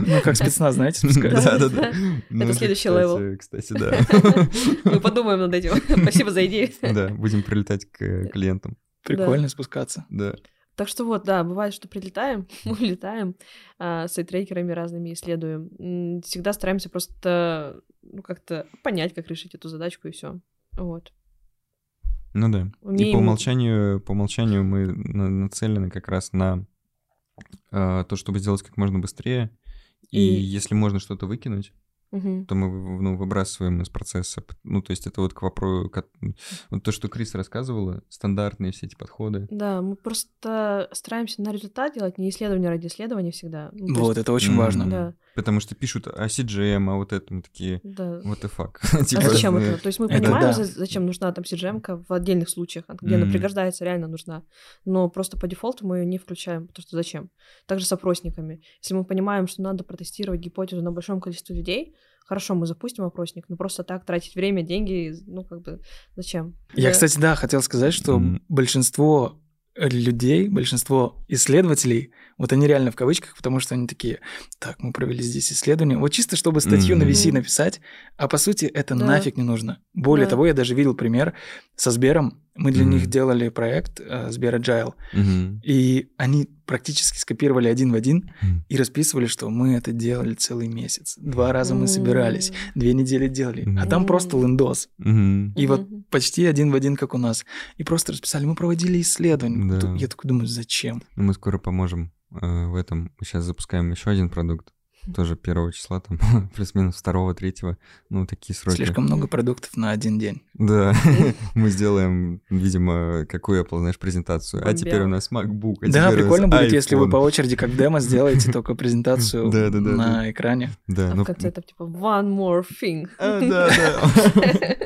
Ну, как спецназ, знаете, спускаются. Да, да, да. Это следующий level. Кстати, да. [LAUGHS] Мы подумаем над этим. [LAUGHS] Спасибо за идею. Да, будем прилетать к клиентам. Прикольно спускаться. Да. Так что вот, да, бывает, что прилетаем, [LAUGHS] улетаем, а, с трекерами разными исследуем. Всегда стараемся просто ну, как-то понять, как решить эту задачку, и все. Вот. Ну да. Умеем... И по умолчанию, по умолчанию мы нацелены как раз на э, то, чтобы сделать как можно быстрее. И, и если можно что-то выкинуть, угу. то мы ну, выбрасываем из процесса. Ну, то есть это вот к вопросу, к, вот то, что Крис рассказывала, стандартные все эти подходы. Да, мы просто стараемся на результат делать, не исследование ради исследования всегда. Ну, вот, есть... это очень mm-hmm. важно. Да. Потому что пишут о CGM, а вот этом такие, да. what the fuck. [LAUGHS] типа, а зачем это? То есть мы понимаем, да. зачем нужна там CGM в отдельных случаях, где mm-hmm. она пригождается, реально нужна. Но просто по дефолту мы ее не включаем, потому что зачем? Также с опросниками. Если мы понимаем, что надо протестировать гипотезу на большом количестве людей, хорошо, мы запустим опросник, но просто так тратить время, деньги, ну, как бы, зачем? Я, да. кстати, да, хотел сказать, что mm. большинство людей, большинство исследователей, вот они реально в кавычках, потому что они такие, так, мы провели здесь исследование, вот чисто чтобы статью mm-hmm. на VC написать, а по сути это да. нафиг не нужно. Более да. того, я даже видел пример со Сбером, мы для mm-hmm. них делали проект uh, Сбер Agile, mm-hmm. и они практически скопировали один в один mm-hmm. и расписывали, что мы это делали целый месяц. Два раза mm-hmm. мы собирались, две недели делали, mm-hmm. а там просто лендос. Mm-hmm. И mm-hmm. вот почти один в один, как у нас. И просто расписали, мы проводили исследование. Да. Я такой думаю, зачем? Мы скоро поможем э, в этом. Мы сейчас запускаем еще один продукт тоже первого числа, там, [LAUGHS] плюс-минус второго, третьего, ну, такие сроки. Слишком много продуктов на один день. Да, [LAUGHS] [LAUGHS] мы сделаем, видимо, какую Apple, знаешь, презентацию. А теперь у нас MacBook, а Да, прикольно будет, если вы по очереди как демо сделаете только презентацию на экране. Да, а в конце это типа one more thing. А, да, да.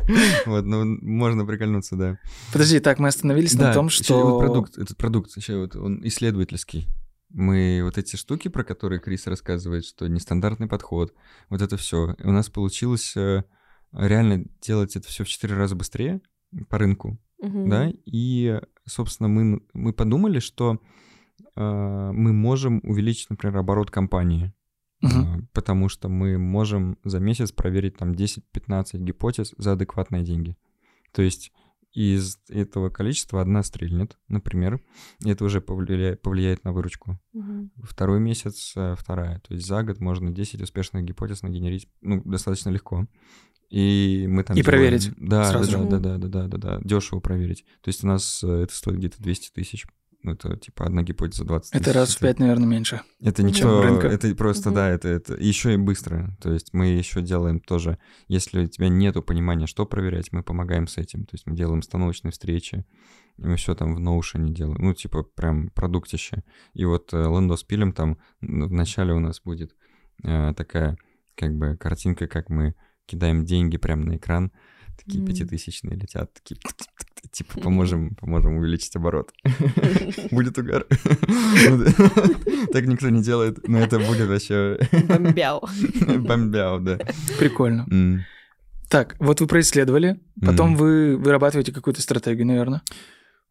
Вот, ну, можно прикольнуться, да. Подожди, так, мы остановились на том, что... продукт, этот продукт, еще вот он исследовательский мы вот эти штуки, про которые Крис рассказывает, что нестандартный подход, вот это все. У нас получилось э, реально делать это все в четыре раза быстрее по рынку, угу. да, и, собственно, мы, мы подумали, что э, мы можем увеличить, например, оборот компании. Uh-huh. Потому что мы можем за месяц проверить там 10-15 гипотез за адекватные деньги. То есть из этого количества одна стрельнет, например, и это уже повлияет, повлияет на выручку. Угу. Второй месяц э, вторая. То есть за год можно 10 успешных гипотез нагенерить ну, достаточно легко. И мы там... И делаем... проверить да, сразу да, да, да, да, да, да, да, дешево проверить. То есть у нас э, это стоит где-то 200 тысяч это типа одна гипотеза 20 Это раз в пять, наверное, меньше. Это ничего, это просто, угу. да, это, это еще и быстро. То есть мы еще делаем тоже, если у тебя нету понимания, что проверять, мы помогаем с этим. То есть мы делаем становочные встречи, мы все там в Notion делаем, ну, типа прям продуктище. И вот э, лендо с пилем там вначале у нас будет э, такая как бы картинка, как мы кидаем деньги прямо на экран, такие пятитысячные летят, такие типа поможем, поможем увеличить оборот. [LAUGHS] Будет угар. [LAUGHS] Так никто не делает, но это будет вообще... Бомбяу. [LAUGHS] Бомбяу, да. Прикольно. Так, вот вы происследовали, потом вы вырабатываете какую-то стратегию, наверное.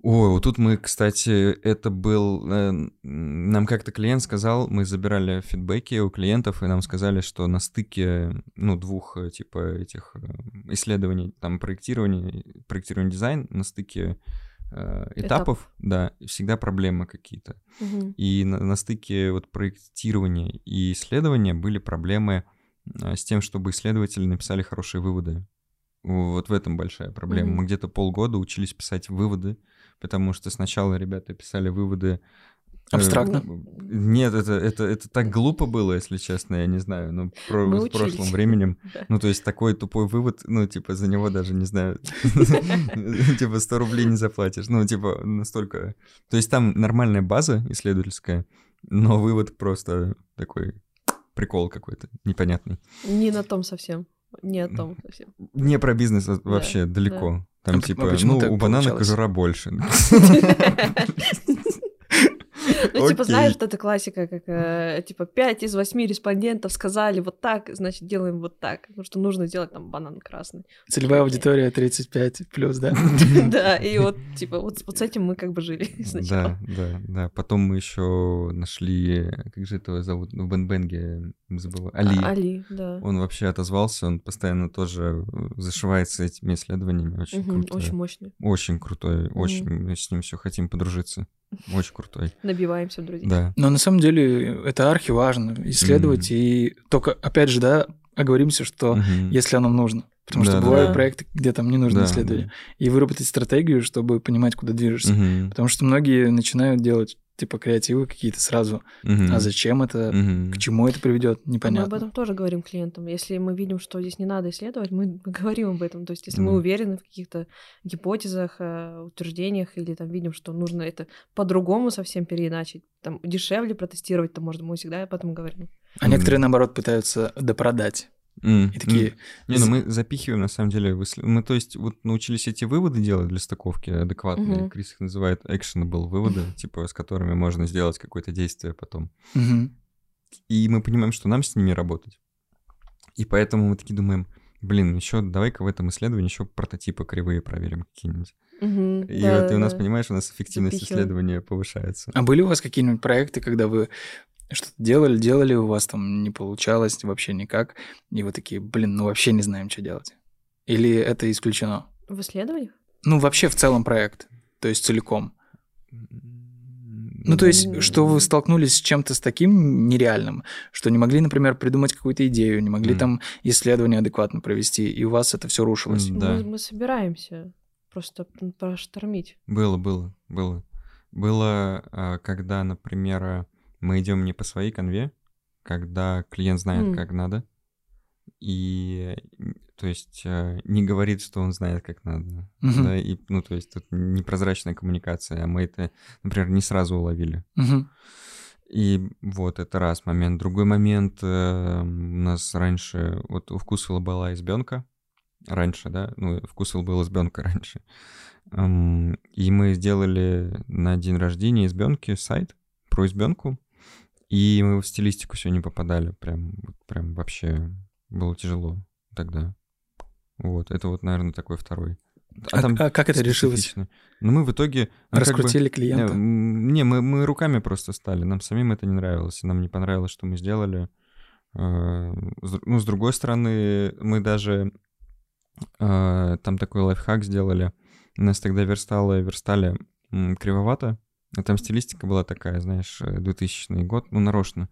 Ой, вот тут мы, кстати, это был... Э, нам как-то клиент сказал, мы забирали фидбэки у клиентов, и нам сказали, что на стыке, ну, двух, э, типа, этих э, исследований, там, проектирования, проектирование дизайн, на стыке э, этапов, Этап. да, всегда проблемы какие-то. Угу. И на, на стыке вот проектирования и исследования были проблемы э, с тем, чтобы исследователи написали хорошие выводы. Вот в этом большая проблема. Угу. Мы где-то полгода учились писать выводы, потому что сначала ребята писали выводы э, Абстрактно? Нет, это, это, это так глупо было, если честно, я не знаю, ну, про, с прошлым временем. [LAUGHS] Ну, то есть такой тупой вывод, ну, типа, за него даже, не знаю, [LAUGHS] типа, 100 рублей не заплатишь. Ну, типа, настолько... То есть там нормальная база исследовательская, но вывод просто такой прикол какой-то непонятный. Не на том совсем. Не о том совсем. Не про бизнес вообще далеко. Там а типа, ну, у банана кожура больше. [LAUGHS] Ну, типа, знаешь, это классика, как, э, типа, 5 из 8 респондентов сказали вот так, значит, делаем вот так, потому что нужно сделать там банан красный. Целевая аудитория 35 плюс, да? [LAUGHS] Да, [LAUGHS] и вот, типа, вот с этим мы как бы жили [LAUGHS] сначала. Да, да, да. Потом мы еще нашли, как же этого зовут, в Бенбенге, забыла, Али. А, Али, да. Он вообще отозвался, он постоянно тоже зашивается этими исследованиями, очень крутой. Очень мощный. Очень крутой, очень, мы с ним все хотим подружиться. Очень крутой. Набиваемся, друзья. Да. Но на самом деле это архи важно исследовать. Mm-hmm. И только, опять же, да, оговоримся, что mm-hmm. если оно нужно. Потому да, что бывают да. проекты, где там не нужно да, исследование. Да. И выработать стратегию, чтобы понимать, куда движешься. Угу. Потому что многие начинают делать типа креативы какие-то сразу. Угу. А зачем это? Угу. К чему это приведет? Непонятно. Мы об этом тоже говорим клиентам. Если мы видим, что здесь не надо исследовать, мы говорим об этом. То есть, если угу. мы уверены в каких-то гипотезах, э, утверждениях, или там видим, что нужно это по-другому совсем переиначить, там дешевле протестировать, то можно мы всегда об этом говорим. А некоторые, наоборот, пытаются допродать. Mm, и такие... Mm. Не, ну мы запихиваем, на самом деле, мы, то есть, вот научились эти выводы делать для стыковки адекватные. Mm-hmm. Крис их называет actionable выводы, mm-hmm. [LAUGHS] типа, с которыми можно сделать какое-то действие потом. Mm-hmm. И мы понимаем, что нам с ними работать. И поэтому мы такие думаем, блин, еще давай-ка в этом исследовании еще прототипы кривые проверим какие-нибудь. Угу, и да, вот и у нас, да. понимаешь, у нас эффективность Запихиваем. исследования повышается. А были у вас какие-нибудь проекты, когда вы что-то делали, делали, у вас там не получалось вообще никак, и вы такие, блин, ну вообще не знаем, что делать. Или это исключено? В исследованиях? Ну, вообще в целом проект, то есть целиком. Ну, то есть, что вы столкнулись с чем-то с таким нереальным, что не могли, например, придумать какую-то идею, не могли mm. там исследование адекватно провести, и у вас это все рушилось. Mm, да. мы, мы собираемся просто проштормить. Было, было, было. Было, а, когда, например, мы идем не по своей конве, когда клиент знает, mm. как надо, и то есть э, не говорит, что он знает, как надо, uh-huh. да, и ну то есть тут непрозрачная коммуникация, а мы это, например, не сразу уловили. Uh-huh. И вот это раз момент. Другой момент э, у нас раньше вот у вкусвилла была избенка раньше, да, ну вкусвилл был избенка раньше, эм, и мы сделали на день рождения избенки сайт про избенку, и мы в стилистику не попадали. Прям, прям вообще было тяжело тогда. Вот, это вот, наверное, такой второй. А, а, там а как это решилось? Ну, мы в итоге... Ну, Раскрутили как бы, клиента? Не, мы, мы руками просто стали. Нам самим это не нравилось. Нам не понравилось, что мы сделали. Э, ну, с другой стороны, мы даже э, там такой лайфхак сделали. Нас тогда верстало, верстали кривовато. А там стилистика была такая, знаешь, 2000 э, год, ну, нарочно.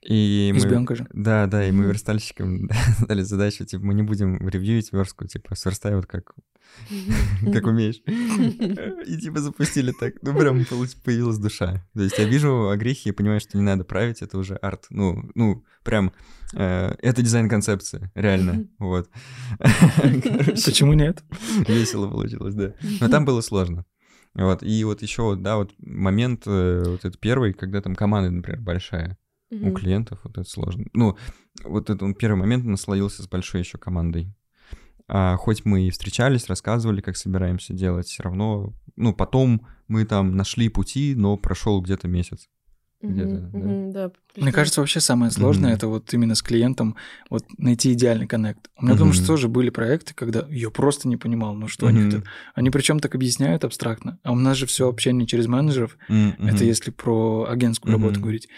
И Избенка мы, же. Да, да, и мы верстальщикам [LAUGHS] дали задачу, типа, мы не будем ревьюить верстку, типа, сверстай вот как, [LAUGHS] как умеешь. И типа запустили так. Ну, прям появилась душа. То есть я вижу огрехи и понимаю, что не надо править, это уже арт. Ну, ну, прям, э, это дизайн-концепция, реально, вот. [LAUGHS] Почему нет? Весело получилось, да. Но там было сложно. Вот, и вот еще, да, вот момент, э, вот этот первый, когда там команда, например, большая mm-hmm. у клиентов, вот это сложно. Ну, вот этот он первый момент насладился с большой еще командой. А, хоть мы и встречались, рассказывали, как собираемся делать, все равно, ну, потом мы там нашли пути, но прошел где-то месяц. Где-то, mm-hmm, да. Мне кажется, вообще самое сложное mm-hmm. это вот именно с клиентом вот найти идеальный коннект. У меня mm-hmm. потому что тоже были проекты, когда я просто не понимал, ну что mm-hmm. они хотят. Они причем так объясняют абстрактно, а у нас же все общение через менеджеров. Mm-hmm. Это если про агентскую mm-hmm. работу говорить.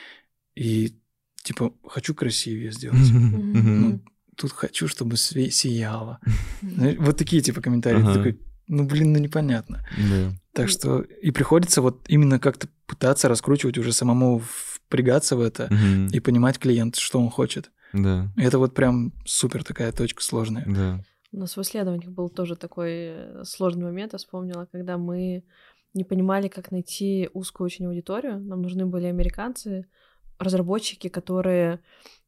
И типа хочу красивее сделать. Mm-hmm. Ну, тут хочу, чтобы сияло. Ну, вот такие типа комментарии. Ага. Такой, ну блин, ну непонятно. Да. Так что и приходится вот именно как-то пытаться раскручивать уже самому впрягаться в это угу. и понимать клиент, что он хочет. Да. Это вот прям супер такая точка сложная. Да. У нас в исследованиях был тоже такой э, сложный момент, я вспомнила, когда мы не понимали, как найти узкую очень аудиторию. Нам нужны были американцы, разработчики, которые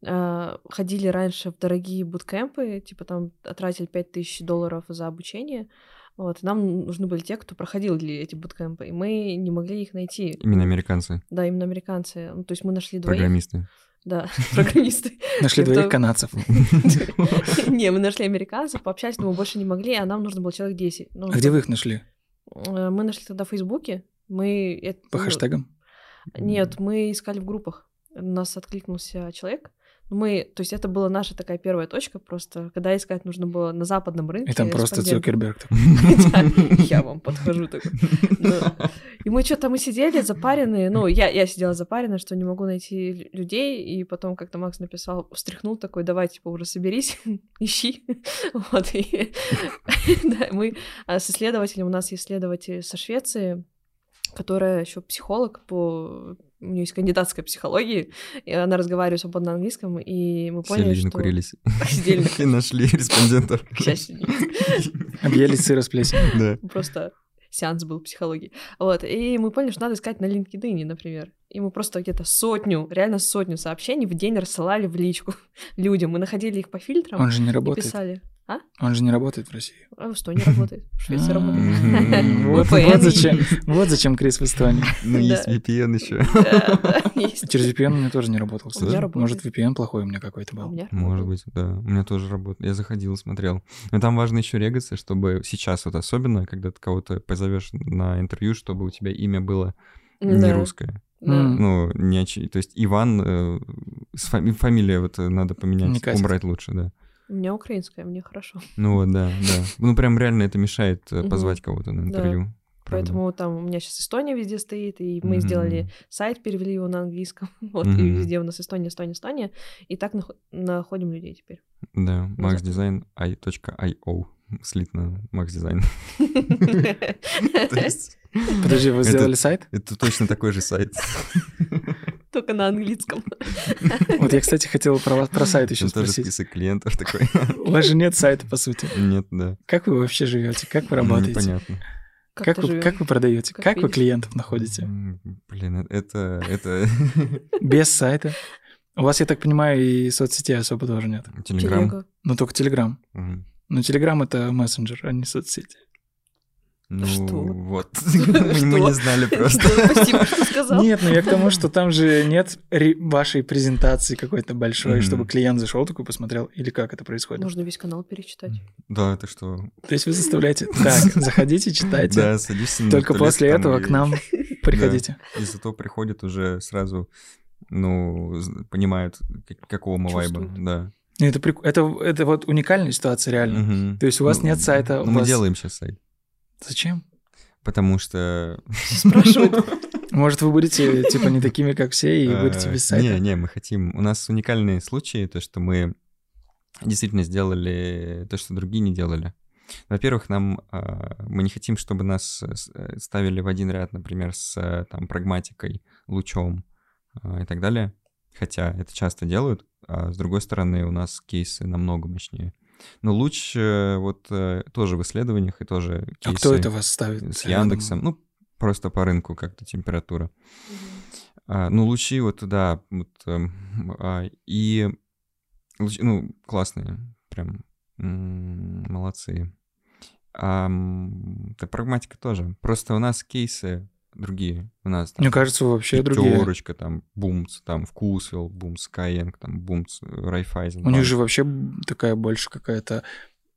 э, ходили раньше в дорогие буткемпы, типа там тратили 5000 долларов за обучение, вот, нам нужны были те, кто проходил эти буткемпы, и мы не могли их найти. Именно американцы? Да, именно американцы. Ну, то есть мы нашли двоих. Программисты. Да, [LAUGHS] программисты. Нашли двоих канадцев. [LAUGHS] Не, мы нашли американцев, пообщались, но мы больше не могли, а нам нужно было человек 10. А где вы их нашли? Э, мы нашли тогда в Фейсбуке. Мы... По хэштегам? Нет, мы искали в группах. У нас откликнулся человек, мы, то есть это была наша такая первая точка, просто когда искать нужно было на западном рынке. И там просто Цукерберг. [LAUGHS] Я вам подхожу такой. И мы что-то мы сидели запаренные, ну, я, я сидела запаренная, что не могу найти людей, и потом как-то Макс написал, встряхнул такой, давай, типа, уже соберись, [LAUGHS] ищи. Вот, и [LAUGHS] мы а, с исследователем, у нас исследователь со Швеции, которая еще психолог по у нее есть кандидатская психология, и она разговаривает свободно на английском, и мы поняли, Сели, что... накурились. [LAUGHS] [LAUGHS] И нашли респондентов. К счастью, Объелись сыра с. Да. Просто сеанс был психологии. Вот, и мы поняли, что надо искать на LinkedIn, например. И мы просто где-то сотню, реально сотню сообщений в день рассылали в личку [LAUGHS] людям. Мы находили их по фильтрам. Он же не работает. И писали. А? Он же не работает в России. А в Эстонии работает. В Швеции работает. Вот зачем, вот зачем Крис в Эстонии. Ну, есть VPN еще. Через VPN у меня тоже не работал, кстати. Может, VPN плохой у меня какой-то был. Может быть, да. У меня тоже работает. Я заходил, смотрел. Но там важно еще регаться, чтобы сейчас вот особенно, когда ты кого-то позовешь на интервью, чтобы у тебя имя было не русское. Ну, не то есть Иван, э, фамилия вот надо поменять, убрать лучше, да. У меня украинская, мне хорошо. [LAUGHS] Ну вот, да, да. Ну прям реально это мешает э, позвать кого-то на интервью. Правда. Поэтому там у меня сейчас Эстония везде стоит, и мы mm-hmm. сделали сайт, перевели его на английском. [LAUGHS] вот, mm-hmm. и везде у нас Эстония, Эстония, Эстония. И так нах- находим людей теперь. Да, maxdesign.io слитно Max Design. [LAUGHS] Подожди, вы сделали сайт? Это точно такой же сайт. Только на английском. [LAUGHS] Вот я, кстати, хотел про вас про сайт еще спросить. тоже список клиентов такой. У вас же нет сайта, по сути. Нет, да. Как вы вообще живете? Как вы работаете? Непонятно. Как, вы, как вы продаете? Как, как вы клиентов находите? Блин, это, это... [LAUGHS] Без сайта? У вас, я так понимаю, и соцсетей особо тоже нет. Телеграм. Ну, только Телеграм. Угу. Но Телеграм — это мессенджер, а не соцсети. Ну, [LAUGHS] что? вот. Мы не знали [LAUGHS] просто. Спасибо, что сказал. Нет, ну я к тому, что [LAUGHS] там же нет вашей презентации какой-то большой, чтобы клиент зашел такой посмотрел, или как это происходит? Нужно весь канал перечитать. Да, это что? То есть вы заставляете... Так, заходите, читайте. Да, садись Только после этого к нам приходите. И зато приходят уже сразу, ну, понимают, какого мы вайба. Да. Это, прик... это, это вот уникальная ситуация реально. Угу. То есть у вас ну, нет сайта. Ну, мы вас... делаем сейчас сайт. Зачем? Потому что... Спрашивают. [LAUGHS] Может, вы будете, типа, не такими, как все, и будете без сайта? Не, не, мы хотим... У нас уникальные случаи, то, что мы действительно сделали то, что другие не делали. Во-первых, нам а, мы не хотим, чтобы нас э, ставили в один ряд, например, с там прагматикой, лучом а, и так далее. Хотя это часто делают. А с другой стороны, у нас кейсы намного мощнее. Но луч э, вот э, тоже в исследованиях и тоже кейсы. А кто это вас ставит? С Яндексом. Ну, просто по рынку как-то температура. А, ну, лучи вот, да, вот, эм, а, и лучи, ну, классные, прям молодцы. А, это прагматика тоже. Просто у нас кейсы другие. У нас там, Мне кажется, вообще другие. Пятерочка, там, Бумс, там, Вкусвилл, Бумс, Каенг, там, Бумс, Райфайзен. У них же вообще такая больше какая-то...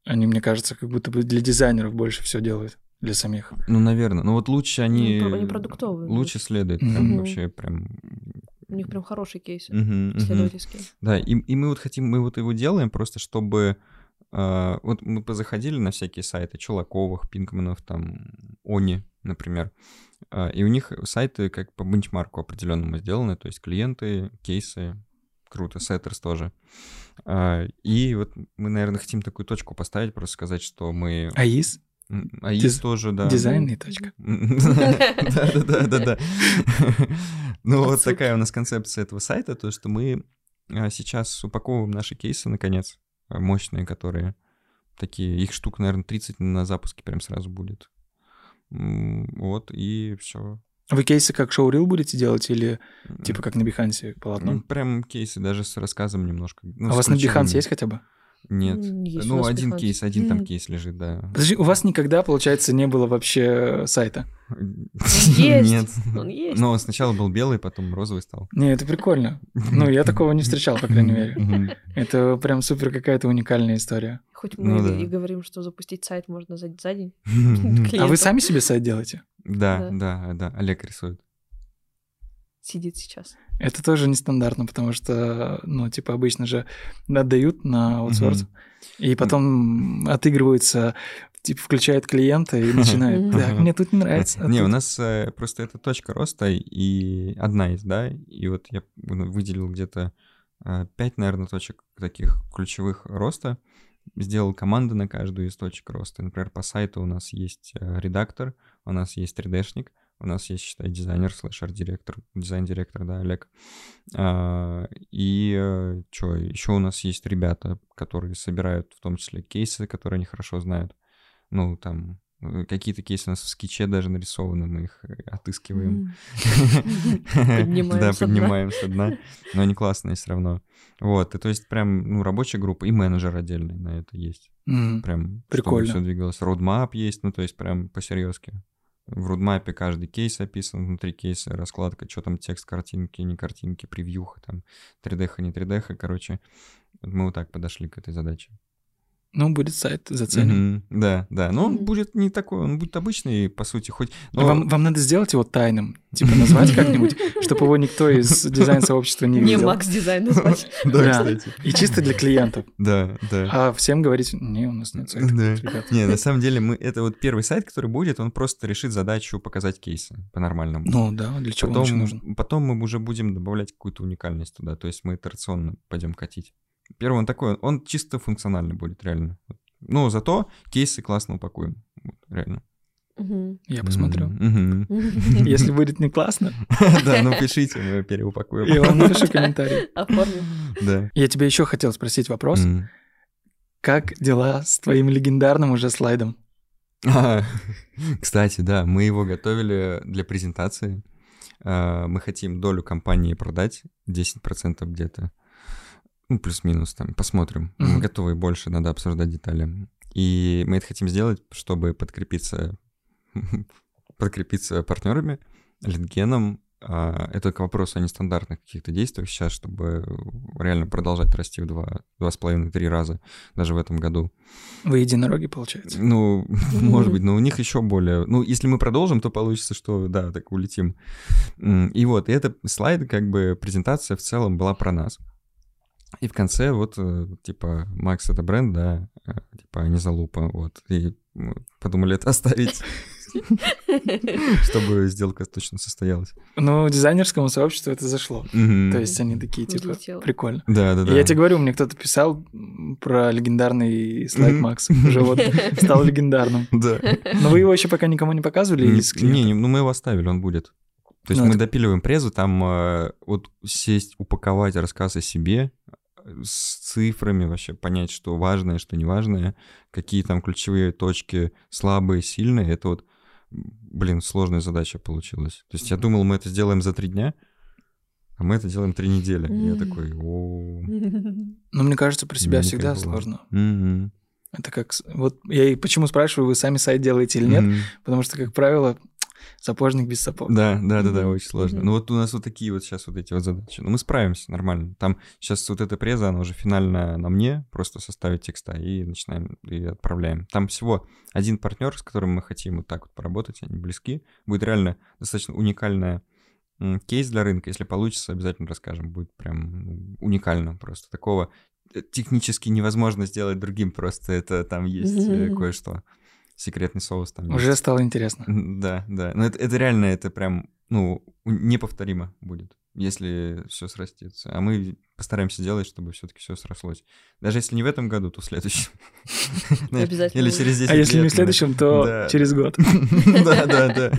Они, мне кажется, как будто бы для дизайнеров больше все делают для самих. Ну, наверное. Ну, вот лучше они... Ну, они продуктовые. Лучше следует. Mm-hmm. Прям, вообще прям... У них прям хорошие кейсы mm-hmm, исследовательские. Mm-hmm. Да, и, и мы вот хотим, мы вот его делаем просто, чтобы... Uh, вот мы позаходили на всякие сайты Чулаковых, Пинкманов, там, Они, например. Uh, и у них сайты как по бенчмарку определенному сделаны, то есть клиенты, кейсы, круто, сеттерс тоже. Uh, и вот мы, наверное, хотим такую точку поставить, просто сказать, что мы... АИС? А Диз... тоже, да. Дизайнная точка. [LAUGHS] Да-да-да-да-да. [LAUGHS] Ну, вот такая у нас концепция этого сайта, то, что мы а, сейчас упаковываем наши кейсы, наконец, а, мощные, которые такие, их штук, наверное, 30 на запуске прям сразу будет. Вот, и все. Вы кейсы как шоурил будете делать или типа как на Бихансе полотно? Прям кейсы даже с рассказом немножко. Ну, а у вас на Бихансе есть хотя бы? Нет. Есть ну, один кейс, один там кейс лежит, да. Подожди, у вас никогда, получается, не было вообще сайта? Есть. [LAUGHS] Нет. Он есть. Но он сначала был белый, потом розовый стал. Не, это прикольно. Ну, я такого не встречал, по крайней мере. [LAUGHS] Это прям супер какая-то уникальная история. Хоть мы ну, да. и говорим, что запустить сайт можно за, за день. [LAUGHS] А вы сами себе сайт делаете? Да, да, да. Олег рисует. Сидит сейчас. Это тоже нестандартно, потому что, ну, типа, обычно же отдают на аутсорс, mm-hmm. и потом отыгрываются, типа, включают клиента и [LAUGHS] начинают, так, мне тут не нравится. Не, у нас э, просто это точка роста, и одна из, да, и вот я выделил где-то э, пять, наверное, точек таких ключевых роста, сделал команды на каждую из точек роста. Например, по сайту у нас есть э, редактор, у нас есть 3D-шник, у нас есть, считай, дизайнер, слэш арт-директор, дизайн-директор, да, Олег. А, и э, что, еще у нас есть ребята, которые собирают в том числе кейсы, которые они хорошо знают. Ну, там, э, Какие-то кейсы у нас в скетче даже нарисованы, мы их э, отыскиваем. [LAUGHS] Да, поднимаем со дна. Но они классные все равно. Вот, и то есть прям, ну, рабочая группа и менеджер отдельный на это есть. Прям, Прикольно. все двигалось. Родмап есть, ну, то есть прям по-серьезки. В рудмапе каждый кейс описан, внутри кейса раскладка, что там текст, картинки, не картинки, превьюха, там 3D, не 3D, короче. Мы вот так подошли к этой задаче. Ну, будет сайт, заценим. Mm-hmm. Да, да. Но он будет не такой, он будет обычный, по сути, хоть... Но... Вам, вам надо сделать его тайным, типа назвать как-нибудь, [LAUGHS] чтобы его никто из дизайн-сообщества не видел. Не Макс Дизайн назвать. [LAUGHS] Да, кстати. И чисто для клиентов. Да, да. А всем говорить, не, у нас нет сайта. Не, на самом деле, мы это вот первый сайт, который будет, он просто решит задачу показать кейсы по-нормальному. Ну да, для чего он нужен. Потом мы уже будем добавлять какую-то уникальность туда, то есть мы итерационно пойдем катить. Первый он такой, он чисто функциональный будет, реально. Но зато кейсы классно упакуем, вот, реально. Я посмотрю. [LAUGHS] Если будет не классно. [LAUGHS] Да, ну пишите, мы переупакуем. Я вам напишу комментарий. Оформим. Да. Я тебе еще хотел спросить вопрос. Как дела с твоим легендарным уже слайдом? [LAUGHS] кстати, да, мы его готовили для презентации. А, мы хотим долю компании продать, 10% где-то. Ну, плюс-минус там, посмотрим. Mm-hmm. Мы готовы больше, надо обсуждать детали. И мы это хотим сделать, чтобы подкрепиться, [LAUGHS] подкрепиться партнерами, литгеном. А, это к вопросу о нестандартных каких-то действиях сейчас, чтобы реально продолжать расти в два, два с половиной, три раза даже в этом году. Вы единороги, получается? Ну, [LAUGHS] может быть, но у них еще более... Ну, если мы продолжим, то получится, что, да, так улетим. И вот, и эта слайд, как бы, презентация в целом была про нас. И в конце вот, э, типа, Макс — это бренд, да, э, типа, не залупа, вот. И подумали это оставить, [LAUGHS] чтобы сделка точно состоялась. Ну, дизайнерскому сообществу это зашло. То есть они такие, типа, прикольно. Да, да, да. Я тебе говорю, мне кто-то писал про легендарный слайд Макс. Уже вот [LAUGHS] стал легендарным. Да. Но вы его еще пока никому не показывали? Не, ну мы его оставили, он будет. То есть ну, мы это... допиливаем презу, там э, вот сесть, упаковать рассказ о себе, с цифрами вообще понять, что важное, что неважное, какие там ключевые точки слабые, сильные, это вот, блин, сложная задача получилась. То есть я думал, мы это сделаем за три дня, а мы это делаем три недели. И я такой, о [LAUGHS] Ну, мне кажется, про себя всегда сложно. Это как... Вот я и почему спрашиваю, вы сами сайт делаете или нет, потому что, как правило, Сапожник без сапог. Да, да, да, да, очень сложно. Ну вот у нас вот такие вот сейчас вот эти вот задачи. Но мы справимся нормально. Там сейчас вот эта преза, она уже финально на мне, просто составить текста и начинаем и отправляем. Там всего один партнер, с которым мы хотим вот так вот поработать, они близки. Будет реально достаточно уникальная кейс для рынка. Если получится, обязательно расскажем. Будет прям ну, уникально просто. Такого э, технически невозможно сделать другим, просто это там есть mm-hmm. кое-что секретный соус там. Уже есть. стало интересно. Да, да. Но это, это реально, это прям, ну, неповторимо будет, если все срастется. А мы постараемся делать, чтобы все-таки все срослось. Даже если не в этом году, то в следующем. [LAUGHS] Обязательно. Или через 10 А если не в следующем, то [LAUGHS] через год. [LAUGHS] Да, да, да.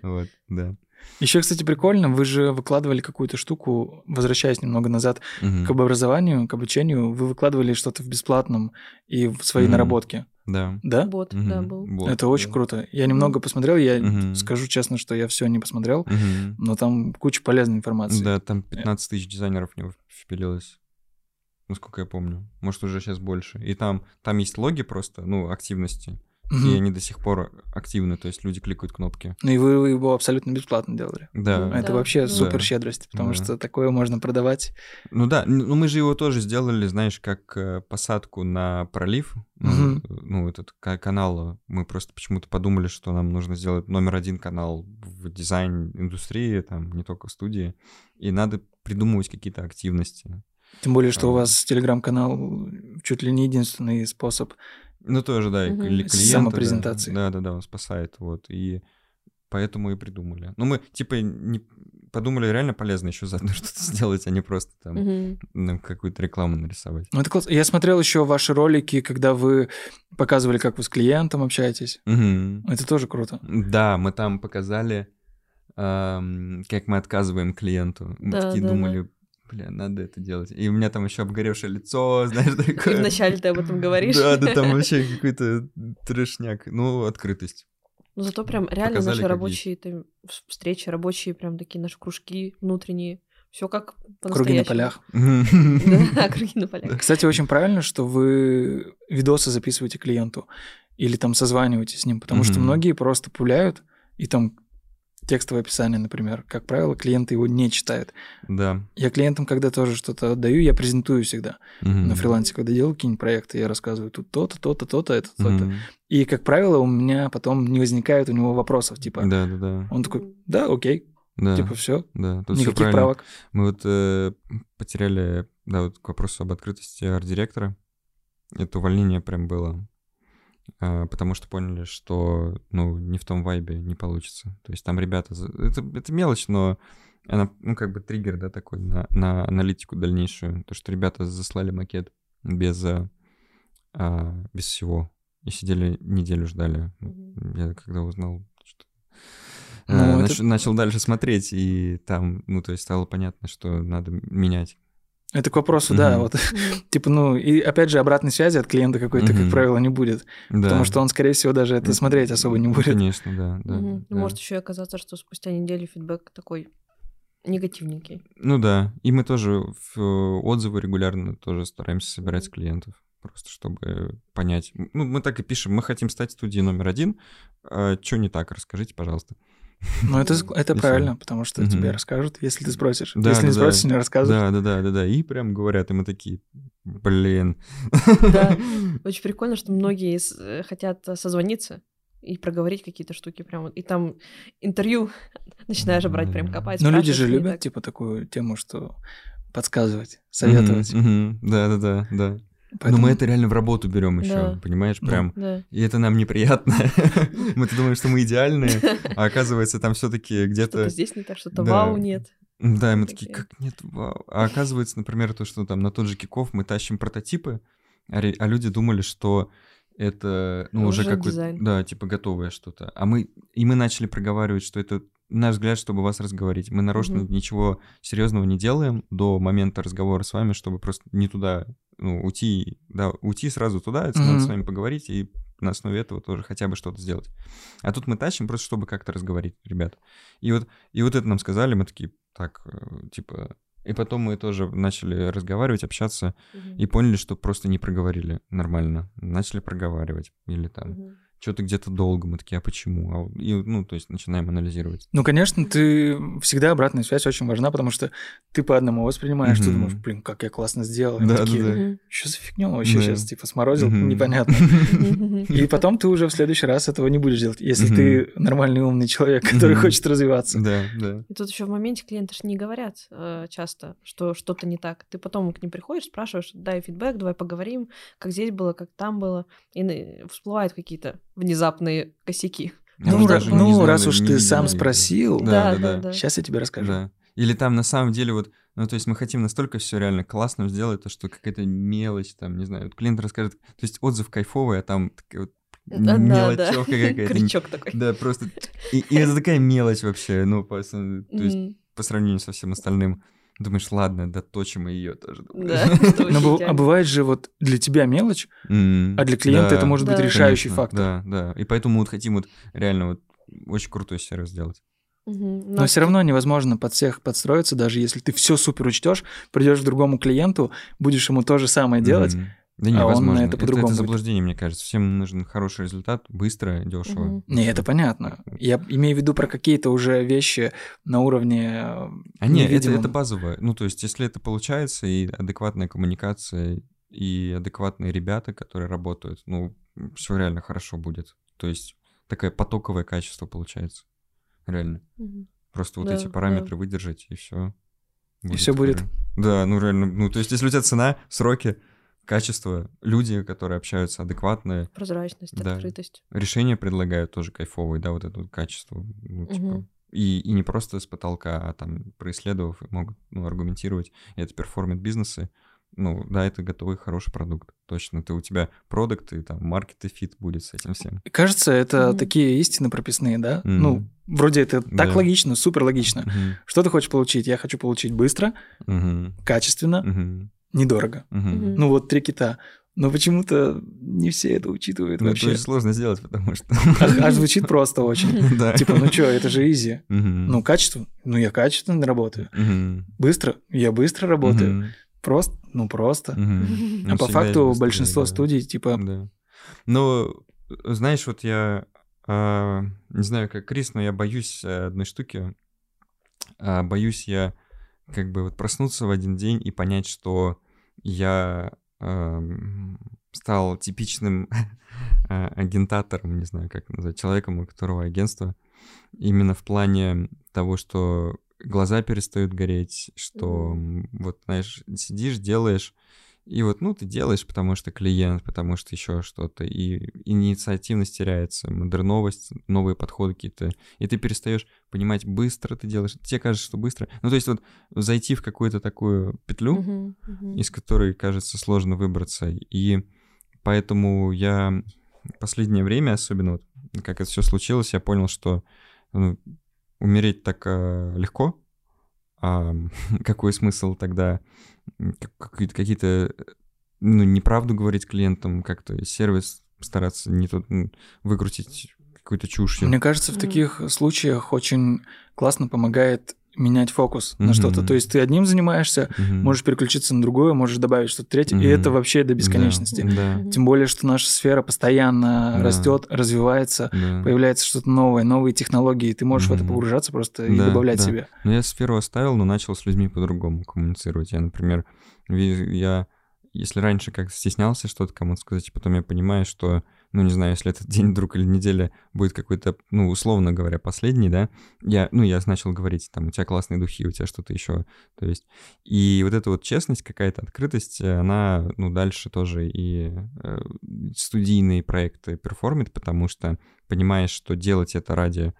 Вот, да. Еще, кстати, прикольно, вы же выкладывали какую-то штуку, возвращаясь немного назад к образованию, к обучению, вы выкладывали что-то в бесплатном и в свои наработки. Да. Да? Бот, угу. да, был. Бот, Это очень да. круто. Я немного посмотрел, я угу. скажу честно, что я все не посмотрел, угу. но там куча полезной информации. Да, там 15 тысяч дизайнеров в него впилилось. Насколько я помню. Может, уже сейчас больше. И там, там есть логи просто, ну, активности угу. и они до сих пор активны, то есть люди кликают кнопки. Ну и вы его абсолютно бесплатно делали. Да. Это да. вообще супер щедрость, потому да. что такое можно продавать. Ну да, ну мы же его тоже сделали, знаешь, как э, посадку на пролив, угу. ну этот канал, мы просто почему-то подумали, что нам нужно сделать номер один канал в дизайн-индустрии, там, не только в студии, и надо придумывать какие-то активности. Тем более, что у вас телеграм-канал чуть ли не единственный способ ну, тоже, да, угу. или клиент. Самопрезентации. Да, да, да, он спасает, вот, и поэтому и придумали. Ну, мы, типа, не подумали, реально полезно еще заодно [LAUGHS] что-то сделать, а не просто там угу. ну, какую-то рекламу нарисовать. Ну, это классно. Я смотрел еще ваши ролики, когда вы показывали, как вы с клиентом общаетесь. Угу. Это тоже круто. Да, мы там показали, эм, как мы отказываем клиенту. Мы да, такие да, думали, да бля, надо это делать. И у меня там еще обгоревшее лицо, [LAUGHS] знаешь, такое. И вначале ты об этом говоришь. Да, да, там вообще [LAUGHS] какой-то трешняк. Ну, открытость. Ну, зато прям реально Показали, наши рабочие там, встречи, рабочие прям такие наши кружки внутренние. Все как по Круги на полях. [LAUGHS] Да, круги на полях. Кстати, очень правильно, что вы видосы записываете клиенту или там созваниваетесь с ним, потому что многие просто пуляют, и там текстовое описание, например. Как правило, клиенты его не читают. Да. Я клиентам, когда тоже что-то отдаю, я презентую всегда. Угу. На фрилансе, когда делаю какие-нибудь проекты, я рассказываю тут то-то, то-то, то-то, это, то-то. Угу. И, как правило, у меня потом не возникает у него вопросов, типа... Да, да, да. Он такой, да, окей. Да. Типа все. Да, тут Никаких правок. Мы вот э, потеряли, да, вот к вопросу об открытости арт-директора. Это увольнение прям было потому что поняли, что, ну, не в том вайбе не получится. То есть там ребята... Это, это мелочь, но она, ну, как бы триггер, да, такой на, на аналитику дальнейшую. То, что ребята заслали макет без, а, без всего. И сидели неделю ждали. Mm-hmm. Я когда узнал, что... Ну, а, это... нач, начал дальше смотреть, и там, ну, то есть стало понятно, что надо менять. Это к вопросу, mm-hmm. да, вот, [LAUGHS] типа, ну, и опять же, обратной связи от клиента какой-то, mm-hmm. как правило, не будет, да. потому что он, скорее всего, даже это смотреть особо не будет. Конечно, да, да. Mm-hmm. да. Может еще и оказаться, что спустя неделю фидбэк такой негативненький. Ну да, и мы тоже в отзывы регулярно тоже стараемся собирать mm-hmm. с клиентов, просто чтобы понять. Ну, мы так и пишем, мы хотим стать студией номер один, а что не так, расскажите, пожалуйста. Ну, это, это правильно, потому что тебе расскажут, если ты спросишь. Да, если да, не спросишь, да. не расскажут. Да, да, да, да, да. И прям говорят, и мы такие, блин. Да, [LAUGHS] очень прикольно, что многие э, хотят созвониться и проговорить какие-то штуки прям. И там интервью [LAUGHS] начинаешь брать, прям копать. Ну, люди же любят, типа, такую тему, что подсказывать, советовать. Да-да-да, да. Поэтому... Но мы это реально в работу берем еще, да. понимаешь, прям. Да. И это нам неприятно. [LAUGHS] мы думаем, что мы идеальные, а оказывается, там все-таки где-то. Здесь не так, что-то вау нет. Да, и мы такие, как нет вау. А оказывается, например, то, что там на тот же киков мы тащим прототипы, а, а люди думали, что это ну, уже, уже какое-то, да, типа готовое что-то. А мы, и мы начали проговаривать, что это наш взгляд, чтобы вас разговорить. Мы нарочно угу. ничего серьезного не делаем до момента разговора с вами, чтобы просто не туда, ну, уйти, да, уйти сразу туда, надо с вами поговорить и на основе этого тоже хотя бы что-то сделать. А тут мы тащим просто, чтобы как-то разговорить, ребят. И вот, и вот это нам сказали, мы такие, так, э, типа, и потом мы тоже начали разговаривать, общаться угу. и поняли, что просто не проговорили нормально. Начали проговаривать или там угу что-то где-то долго. Мы такие, а почему? А, и, ну, то есть начинаем анализировать. Ну, конечно, ты всегда обратная связь очень важна, потому что ты по одному воспринимаешь, mm-hmm. ты думаешь, блин, как я классно сделал. Да, такие, да, да. Что за фигня вообще да. сейчас, типа, сморозил, mm-hmm. непонятно. [LAUGHS] И потом ты уже в следующий раз этого не будешь делать, если ты нормальный умный человек, который хочет развиваться. Да, да. И тут еще в моменте клиенты же не говорят э, часто, что что-то не так. Ты потом к ним приходишь, спрашиваешь, дай фидбэк, давай поговорим, как здесь было, как там было, и всплывают какие-то внезапные косяки. Ну, ра- ну знаю, раз уж ты сам спросил, да, да, да, да. сейчас я тебе расскажу. Да. Или там на самом деле вот, ну то есть мы хотим настолько все реально классно сделать, то что какая-то мелочь там, не знаю, вот клиент расскажет, то есть отзыв кайфовый, а там такая вот да, мелочевка да. какая-то. Крючок такой. Да, просто. И, и это такая мелочь вообще, ну, по, то есть по сравнению со всем остальным. Думаешь, ладно, доточим и ее тоже. Да, [LAUGHS] Но, а бывает же вот для тебя мелочь, а для клиента да, это может да. быть решающий Конечно, фактор. Да, да. И поэтому вот хотим вот реально вот очень крутой сервис сделать. Угу. Но, Но все равно невозможно под всех подстроиться, даже если ты все супер учтешь, придешь к другому клиенту, будешь ему то же самое делать, mm да невозможно. А он это по-другому. Это, это заблуждение, мне кажется. Всем нужен хороший результат, быстро, дешево. Угу. Не, это понятно. Я имею в виду про какие-то уже вещи на уровне. А нет, это, это базовое. Ну, то есть, если это получается, и адекватная коммуникация, и адекватные ребята, которые работают, ну, все реально хорошо будет. То есть, такое потоковое качество получается. Реально. Угу. Просто вот да, эти параметры да. выдержать, и все. И все будет. Да, ну реально. Ну, то есть, если у тебя цена, сроки, качество, люди, которые общаются адекватные. Прозрачность, да. открытость. Решения предлагают тоже кайфовые, да, вот это вот качество. Ну, типа, угу. и, и не просто с потолка, а там происследовав, могут ну, аргументировать. И это перформит бизнесы. Ну, да, это готовый хороший продукт. Точно. Ты у тебя продукт и там market и fit будет с этим всем. Кажется, это mm такие истины прописные, да? mm Ну, вроде это так логично, супер логично. mm Что ты хочешь получить? Я хочу получить быстро, mm качественно, mm недорого. Угу. Ну вот три кита. Но почему-то не все это учитывают ну, вообще. Это очень сложно сделать, потому что... А, а звучит просто очень. [LAUGHS] Да. Типа, ну что, это же easy. Угу. Ну, качество? Ну, я качественно работаю. Угу. Быстро? Я быстро работаю. Угу. Просто? Ну, просто. Угу. [LAUGHS] А по факту большинство да. студий, типа... Да. Ну, знаешь, вот я... Э, не знаю, как Крис, но я боюсь одной штуки. Э, боюсь я как бы вот проснуться в один день и понять, что я э, стал типичным а, [LAUGHS] агентатором, не знаю, как назвать, человеком, у которого агентство, именно в плане того, что глаза перестают гореть, что mm-hmm. вот, знаешь, сидишь, делаешь, и вот, ну, ты делаешь, потому что клиент, потому что еще что-то, и инициативность теряется, модерновость, новые подходы какие-то, и ты перестаешь понимать, быстро ты делаешь, тебе кажется, что быстро. Ну, то есть вот зайти в какую-то такую петлю, uh-huh, uh-huh. из которой, кажется, сложно выбраться, и поэтому я последнее время, особенно вот, как это все случилось, я понял, что ну, умереть так э, легко, а [LAUGHS] какой смысл тогда какие-то, какие-то ну, неправду говорить клиентам, как-то сервис стараться не тут выкрутить какую-то чушь. Мне кажется, в таких случаях очень классно помогает менять фокус mm-hmm. на что-то. То есть ты одним занимаешься, mm-hmm. можешь переключиться на другое, можешь добавить что-то третье, mm-hmm. и это вообще до бесконечности. Да, да. Тем более, что наша сфера постоянно да. растет, развивается, да. появляется что-то новое, новые технологии, и ты можешь mm-hmm. в это погружаться просто да, и добавлять да. себе. Ну, я сферу оставил, но начал с людьми по-другому коммуницировать. Я, например, я если раньше как стеснялся что-то кому-то сказать, потом я понимаю, что ну, не знаю, если этот день вдруг или неделя будет какой-то, ну, условно говоря, последний, да, я, ну, я начал говорить, там, у тебя классные духи, у тебя что-то еще, то есть, и вот эта вот честность, какая-то открытость, она, ну, дальше тоже и э, студийные проекты перформит, потому что понимаешь, что делать это ради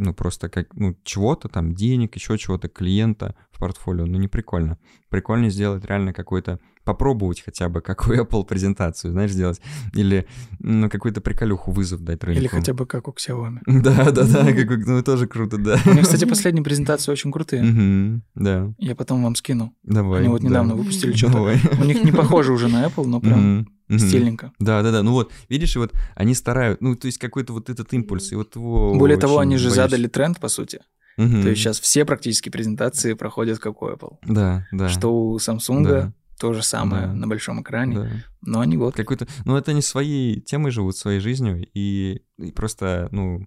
ну, просто как, ну, чего-то там, денег, еще чего-то, клиента в портфолио, ну, не прикольно. Прикольно сделать реально какой-то, попробовать хотя бы какую Apple презентацию, знаешь, сделать, или, ну, какую-то приколюху вызов дать рынку. Или хотя бы как у Xiaomi. [LAUGHS] Да, да, да, как, [LAUGHS] ну, тоже круто, да. У них, кстати, последние презентации очень крутые. Да. Я потом вам скину. Давай. Они вот недавно выпустили что-то. У них не похоже уже на Apple, но прям mm стильненько. Да, да, да. Ну вот, видишь, и вот они старают, ну, то есть какой-то вот этот импульс, и вот его. Более того, они же боюсь. задали тренд, по сути. Угу. То есть сейчас все практически презентации проходят как у Apple. Да, да. Что у Samsung да. то же самое да. на большом экране. Да. Но они вот. Какой-то. Ну, это не своей темой живут, своей жизнью, и, и просто, ну,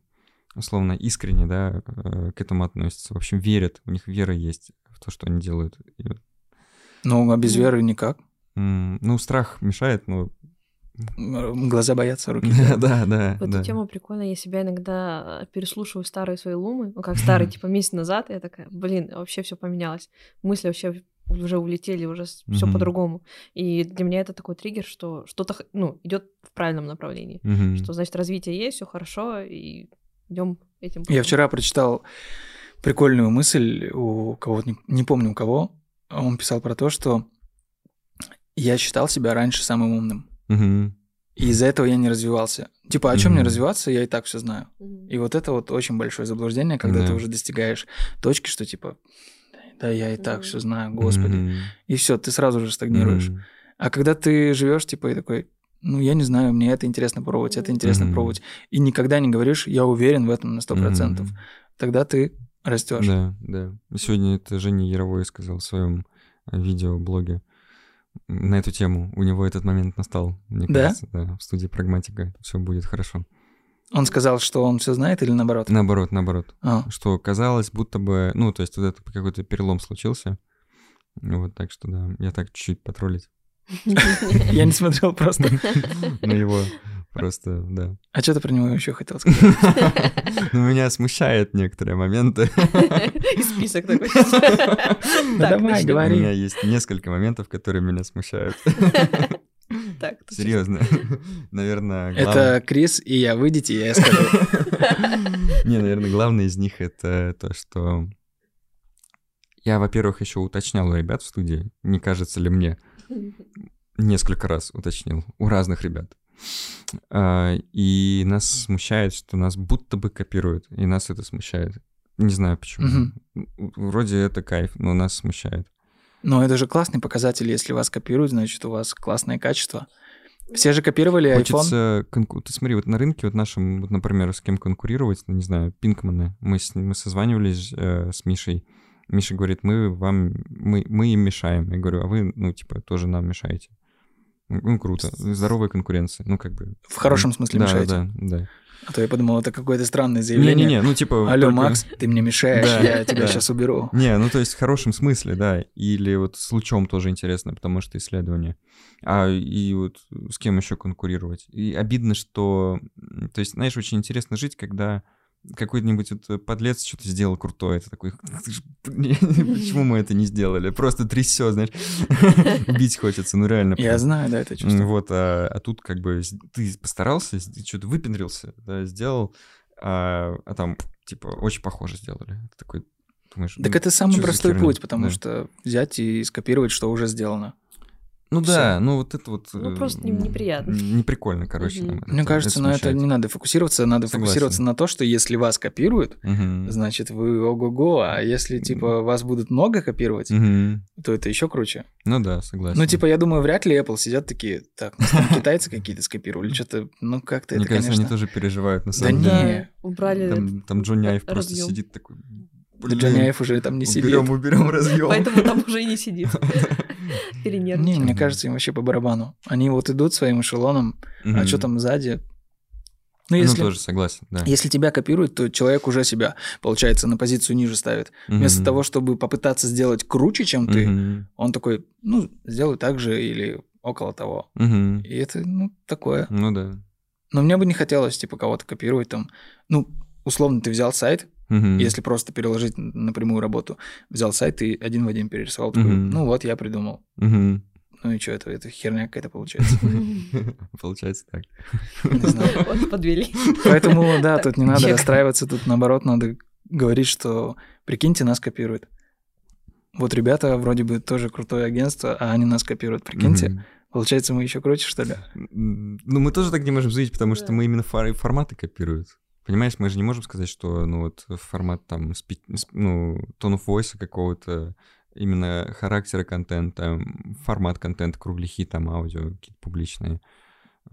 условно, искренне, да, э, к этому относятся. В общем, верят, у них вера есть в то, что они делают. Ну, а без веры никак. Ну, страх мешает, но Глаза боятся, руки. [LAUGHS] Да, да, В эту тему прикольно. Я себя иногда переслушиваю старые свои лумы, ну как старые, [LAUGHS] типа месяц назад, я такая, блин, вообще все поменялось. Мысли вообще уже улетели, уже все по-другому. И для меня это такой триггер, что что-то, ну, идет в правильном направлении. Что значит развитие есть, все хорошо, и идем этим. Путем. Я вчера прочитал прикольную мысль у кого-то, не, не помню у кого. Он писал про то, что я считал себя раньше самым умным. Угу. И из-за этого я не развивался. Типа, о чем угу. мне развиваться, я и так все знаю. Угу. И вот это вот очень большое заблуждение, когда да. ты уже достигаешь точки, что типа, да, я и так все знаю, господи. Угу. И все, ты сразу же стагнируешь. Угу. А когда ты живешь, типа, и такой, ну, я не знаю, мне это интересно пробовать, это интересно mm пробовать. И никогда не говоришь, я уверен в этом на 100%. mm Тогда ты растешь. Да, да. Сегодня это Женя Яровой сказал в своем видеоблоге на эту тему. У него этот момент настал, мне да? кажется, да, в студии Прагматика. Все будет хорошо. Он сказал, что он все знает или наоборот? Наоборот, наоборот. А. Что казалось, будто бы, ну, то есть вот это какой-то перелом случился. Вот так что, да, я так чуть-чуть потроллить. [LAUGHS] Я не смотрел просто. [LAUGHS] На его Просто, да. А что ты про него еще хотел сказать? [LAUGHS] Ну, меня смущают некоторые моменты. [LAUGHS] И список такой. [LAUGHS] Давай, говори. У меня есть несколько моментов, которые меня смущают. Так, Серьезно. Наверное, Это Крис и я. Выйдите, я скажу. Не, наверное, главное из них это то, что я, во-первых, еще уточнял у ребят в студии, не кажется ли мне, несколько раз уточнил у разных ребят. А, и нас смущает, что нас будто бы копируют, и нас это смущает. Не знаю почему. Угу. Вроде это кайф, но нас смущает. Но это же классный показатель, если вас копируют, значит, у вас классное качество. Все же копировали Хочется iPhone. Конку... Ты смотри, вот на рынке, вот нашем, вот, например, с кем конкурировать, ну, не знаю, Пинкманы. Мы, с... мы созванивались э, с Мишей. Миша говорит, мы вам, мы, мы им мешаем. Я говорю, а вы, ну, типа, тоже нам мешаете. Ну, круто. Здоровая конкуренция. Ну, как бы. В хорошем смысле да, мешаете. Да, да. А то я подумал, это какое-то странное заявление. Не-не-не, ну типа... Алло, только... Макс, ты мне мешаешь, да, я тебя да. сейчас уберу. Не, ну то есть в хорошем смысле, да. Или вот с лучом тоже интересно, потому что исследование. А и вот с кем еще конкурировать? И обидно, что... То есть, знаешь, очень интересно жить, когда какой-нибудь вот э, подлец что-то сделал крутое, это такой, [LAUGHS] почему мы это не сделали? Просто трясет, знаешь, [LAUGHS] убить хочется, ну реально. Я знаю, да, это чувство. Вот, а, а тут как бы ты постарался, что-то выпендрился, да, сделал, а, а там типа очень похоже сделали. Такой, думаешь, так ну, это самый простой путь, потому да. что взять и скопировать, что уже сделано. Ну Всё. да, ну вот это вот... Ну просто неприятно. Не прикольно, короче. Угу. Мне это, кажется, это на это не надо фокусироваться, надо Согласен. фокусироваться на то, что если вас копируют, угу. значит вы ого-го, а если типа вас будут много копировать, угу. то это еще круче. Ну да, согласен. Ну типа я думаю, вряд ли Apple сидят такие, так, там китайцы какие-то скопировали, что-то, ну как-то Мне это, кажется, конечно... они тоже переживают на самом деле. Да не, убрали. Там, там Джонни Айв просто сидит такой... Блин, Джонни Айв уже там не сидит. Уберем, уберем, разъем. Поэтому там уже и не [LAUGHS] сидит. [LAUGHS] Не, мне кажется, им вообще по барабану. Они вот идут своим эшелоном, а что там сзади? Ну, если, ну, тоже согласен, да. Если тебя копируют, то человек уже себя, получается, на позицию ниже ставит. Вместо того, чтобы попытаться сделать круче, чем ты, он такой, ну, сделаю так же или около того. И это, ну, такое. Ну да. Но мне бы не хотелось, типа, кого-то копировать там. Ну, условно, ты взял сайт, Угу. если просто переложить напрямую работу, взял сайт и один в один перерисовал, такой, Мгм. ну вот, я придумал. Угу. Ну и что, это, это херня какая-то получается. [LAUGHS] Получается так. Не знаю. [LAUGHS] Вот подвели. Поэтому, да, тут не надо расстраиваться, тут наоборот надо говорить, что прикиньте, нас копируют. Вот ребята вроде бы тоже крутое агентство, а они нас копируют, прикиньте. Получается, мы еще круче, что ли? Ну, мы тоже так не можем судить, потому что мы именно фор- форматы копируют. Понимаешь, мы же не можем сказать, что, ну, вот формат там, спи- ну, of voice какого-то, именно характера контента, формат контента, кругляхи, там, аудио какие-то публичные.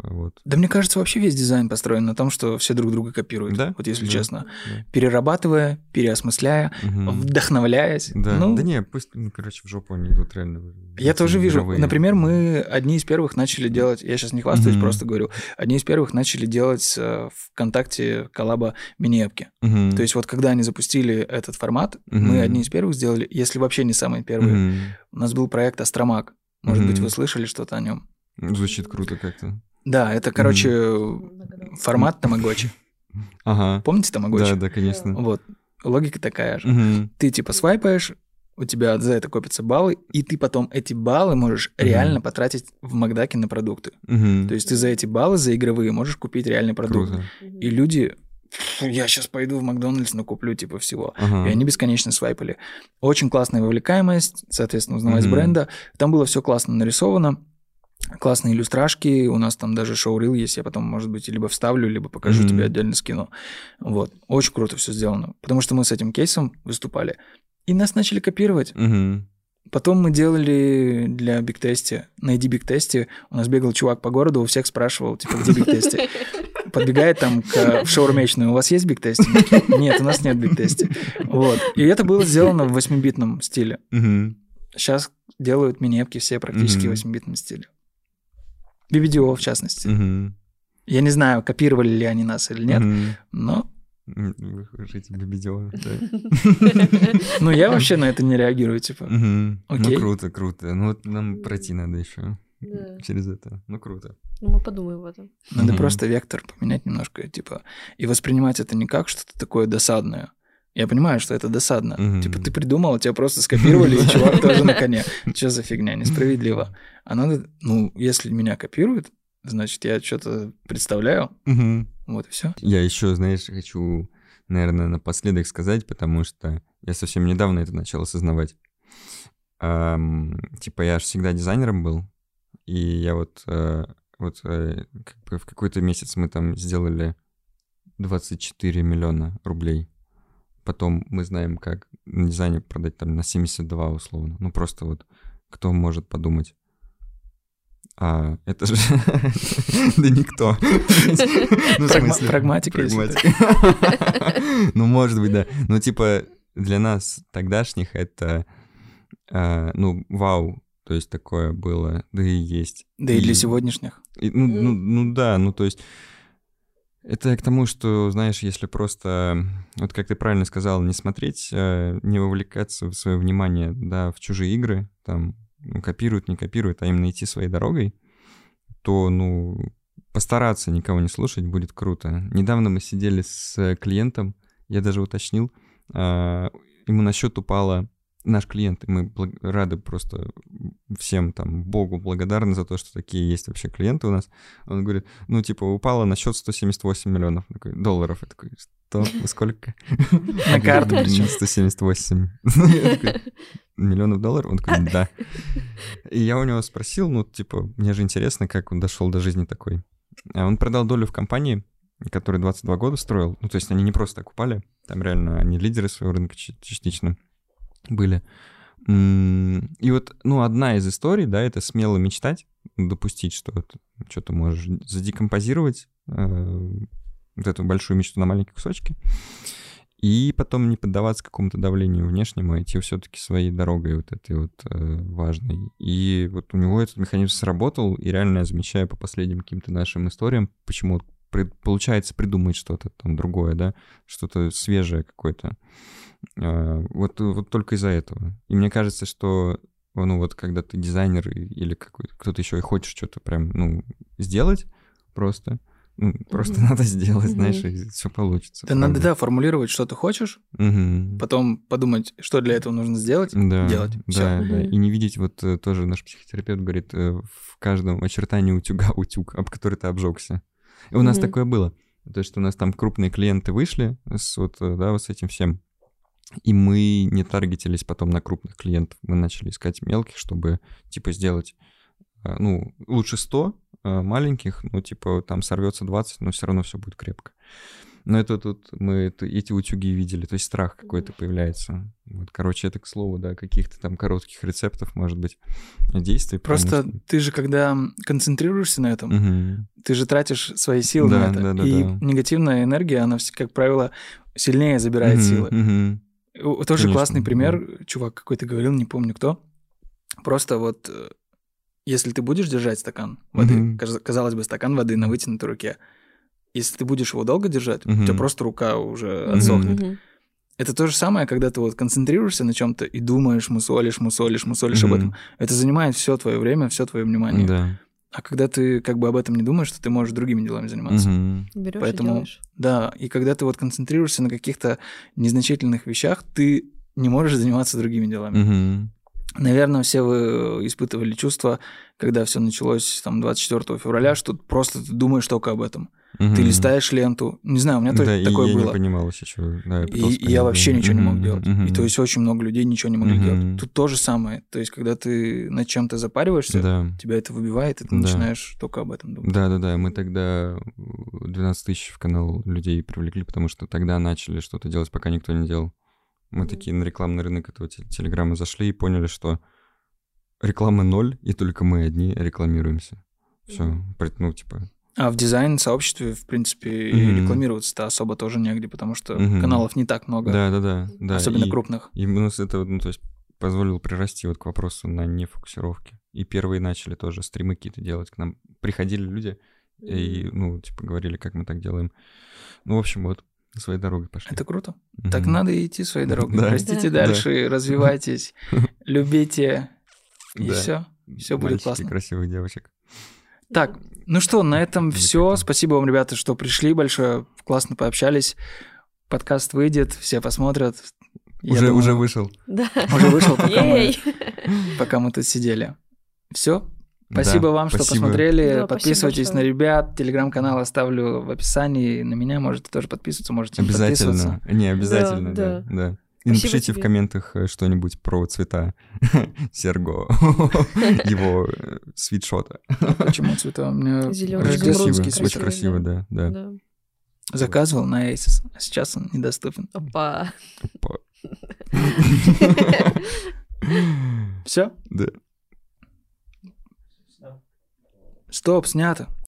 Вот. Да мне кажется, вообще весь дизайн построен на том, что все друг друга копируют. Да? Вот если Да. честно. Да. Перерабатывая, переосмысляя, Мгм. вдохновляясь. Да, Ну, да не, пусть, ну, короче, в жопу они идут реально. Я тоже вижу. мировые. Например, мы одни из первых начали делать, я сейчас не хвастаюсь, Мгм. просто говорю, одни из первых начали делать э, ВКонтакте коллаба мини-эпки. Мгм. То есть вот когда они запустили этот формат, Мгм. мы одни из первых сделали, если вообще не самые первые. Мгм. У нас был проект Астромаг. Может быть, Мгм. вы слышали что-то о нем? Звучит круто как-то. Да, это, короче, формат Тамагочи. Ага. Помните Тамагочи? Да, да, конечно. Вот. Логика такая же. Мгм. Ты типа свайпаешь, у тебя за это копятся баллы, и ты потом эти баллы можешь Мгм. реально потратить в Макдаке на продукты. Мгм. То есть ты за эти баллы, за игровые, можешь купить реальный продукт. Круто. И люди, «Фу, я сейчас пойду в Макдональдс, накуплю типа всего. Ага. И они бесконечно свайпали. Очень классная вовлекаемость, соответственно, узнаваемость Мгм. бренда. Там было все классно нарисовано. Классные иллюстрашки, у нас там даже шоурил есть, я потом, может быть, либо вставлю, либо покажу Мгм. тебе отдельно скину. Вот, очень круто все сделано, потому что мы с этим кейсом выступали, и нас начали копировать. Мгм. Потом мы делали для Big Tasty, найди Big Tasty, у нас бегал чувак по городу, у всех спрашивал, типа, где Big Tasty? [LAUGHS] Подбегает там к, в шаурмечную, у вас есть Big Tasty? Нет, у нас нет Big Tasty. Вот. И это было сделано в 8-битном стиле. Сейчас делают мини-апки все практически в Мгм. 8-битном стиле. BBDO, в частности. Мгм. Я не знаю, копировали ли они нас или нет, Мгм. но Вы хотите бибидео, да. [LAUGHS] ну, я вообще на это не реагирую, типа. Ну, Окей. круто, круто. Ну, вот нам пройти надо еще через это. Ну, круто. Ну, мы подумаем об этом. Надо просто вектор поменять немножко, типа, и воспринимать это не как что-то такое досадное. Я понимаю, что это досадно. Мгм. Типа, ты придумал, тебя просто скопировали, и чувак тоже на коне. [LAUGHS] Что за фигня, несправедливо. А надо, ну, если меня копируют, значит, я что-то представляю, Мгм. вот и все. Я еще, знаешь, хочу, наверное, напоследок сказать, потому что я совсем недавно это начал осознавать. Ам, типа, я же всегда дизайнером был, и я вот, э, вот э, как бы в какой-то месяц мы там сделали 24 миллиона рублей. Потом мы знаем, как на дизайне продать там на 72 условно. Ну, просто вот кто может подумать. А это же... [LAUGHS] Да никто. Ну, в смысле, прагматика, прагматика. Ну, может быть, да. Ну, типа, для нас тогдашних это, а, ну, вау. То есть такое было, да и есть. Да и для сегодняшних. и, ну, ну, ну да, ну то есть это к тому, что, знаешь, если просто, вот как ты правильно сказал, не смотреть, э, не вовлекаться в свое внимание, да, в чужие игры, там, копируют, не копируют, а именно идти своей дорогой, то, ну, постараться никого не слушать будет круто. Недавно мы сидели с клиентом, я даже уточнил, а, ему на счет упало наш клиент, и мы рады просто всем там Богу благодарны за то, что такие есть вообще клиенты у нас. Он говорит, ну, типа, упало на счет 178 миллионов такой, долларов. Я такой, что? Сколько? На карту причем. 178 [LAUGHS] Я такой, миллионов долларов? Он такой, да. [LAUGHS] И я у него спросил, ну, типа, мне же интересно, как он дошел до жизни такой. А Он продал долю в компании, который 22 года строил. Ну, то есть они не просто так упали, там реально они лидеры своего рынка частично были. М, И вот, ну, одна из историй, да, это смело мечтать, допустить, что вот что ты можешь задекомпозировать э, вот эту большую мечту на маленькие кусочки, и потом не поддаваться какому-то давлению внешнему, а идти все-таки своей дорогой вот этой вот э, важной. И вот у него этот механизм сработал, и реально я замечаю по последним каким-то нашим историям, почему при- получается придумать что-то там другое, да, что-то свежее какое-то. А, Вот, вот только из-за этого. И мне кажется, что ну вот когда ты дизайнер или какой-то кто-то еще и хочешь что-то прям, ну, сделать просто, просто mm-hmm. надо сделать, mm-hmm. знаешь, и все получится. Да надо, да, формулировать, что ты хочешь, mm-hmm. потом подумать, что для этого нужно сделать, да, делать. Да, да, и не видеть, вот э, тоже наш психотерапевт говорит, э, в каждом очертании утюга [LAUGHS] утюг, об который ты обжегся. И у нас такое было. То есть у нас там крупные клиенты вышли с вот, э, да, вот с этим всем. И мы не таргетились потом на крупных клиентов. Мы начали искать мелких, чтобы, типа, сделать, ну, лучше 100, Э, маленьких, ну, типа, там сорвется 20, но все равно все будет крепко. Но это тут мы эти утюги видели, то есть страх какой-то появляется. Вот, короче, это к слову, да, каких-то там коротких рецептов, может быть, действий. Просто что... ты же, когда концентрируешься на этом, угу. ты же тратишь свои силы да, на это. Да, да, и да. негативная энергия, она, как правило, сильнее забирает угу, силы. Угу. Тоже Конечно, классный пример, да. чувак какой-то говорил, не помню кто. Просто вот э, если ты будешь держать стакан воды, mm-hmm. казалось бы, стакан воды на вытянутой руке, если ты будешь его долго держать, mm-hmm. у тебя просто рука уже отсохнет. Mm-hmm. Это то же самое, когда ты вот концентрируешься на чем-то и думаешь, мусолишь, мусолишь, мусолишь mm-hmm. об этом. Это занимает все твое время, все твое внимание. Да. А когда ты как бы об этом не думаешь, то ты можешь другими делами заниматься. Mm-hmm. Берешь Поэтому, и делаешь. Да, и когда ты вот концентрируешься на каких-то незначительных вещах, ты не можешь заниматься другими делами. Mm-hmm. Наверное, все вы испытывали чувство, когда все началось там 24 февраля, что просто ты думаешь только об этом. Угу. Ты листаешь ленту. Не знаю, у меня да, такое и было. Я не понимал еще. Да, я и, и я вообще ничего угу, не мог делать. Угу. И то есть очень много людей ничего не могли угу. делать. Тут то же самое. То есть, когда ты над чем-то запариваешься, да. тебя это выбивает, и ты да. начинаешь только об этом думать. Да, да, да. Мы тогда 12 тысяч в канал людей привлекли, потому что тогда начали что-то делать, пока никто не делал. Мы такие на рекламный рынок этого телеграмма зашли и поняли, что рекламы ноль, и только мы одни рекламируемся. Все, ну, типа... А в дизайн-сообществе, в принципе, mm-hmm. рекламироваться-то особо тоже негде, потому что mm-hmm. каналов не так много. Да, да, да. да. Особенно и, крупных. И у нас это, ну, то есть, позволило прирасти вот к вопросу на нефокусировке. И первые начали тоже стримы какие-то делать. К нам приходили люди и, ну, типа, говорили, как мы так делаем. Ну, в общем, вот своей дорогой пошли. Это круто. Mm-hmm. Так надо идти своей дорогой. Да. Растите да. дальше, да. развивайтесь, [LAUGHS] любите, и все. Все будет классно. красивых девочек. Так, ну что, на этом все. Спасибо вам, ребята, что пришли большое. Классно пообщались. Подкаст выйдет, все посмотрят. уже, думаю, уже вышел. Да. Уже вышел, пока мы, пока мы тут сидели. Все. Спасибо да, вам, спасибо. что посмотрели. Да, Подписывайтесь на ребят. Телеграм-канал оставлю в описании. На меня можете тоже подписываться, можете обязательно. подписываться. Не, обязательно, да. да. да. И Спасибо напишите тебе. в комментах э, что-нибудь про цвета [LAUGHS] Серго, [LAUGHS] его э, свитшота. Почему цвета? У меня Зеленый, красивый, Очень красиво, да, да. да. Заказывал на Asus, а сейчас он недоступен. Опа. Опа. [LAUGHS] Все? Да. Стоп, снято.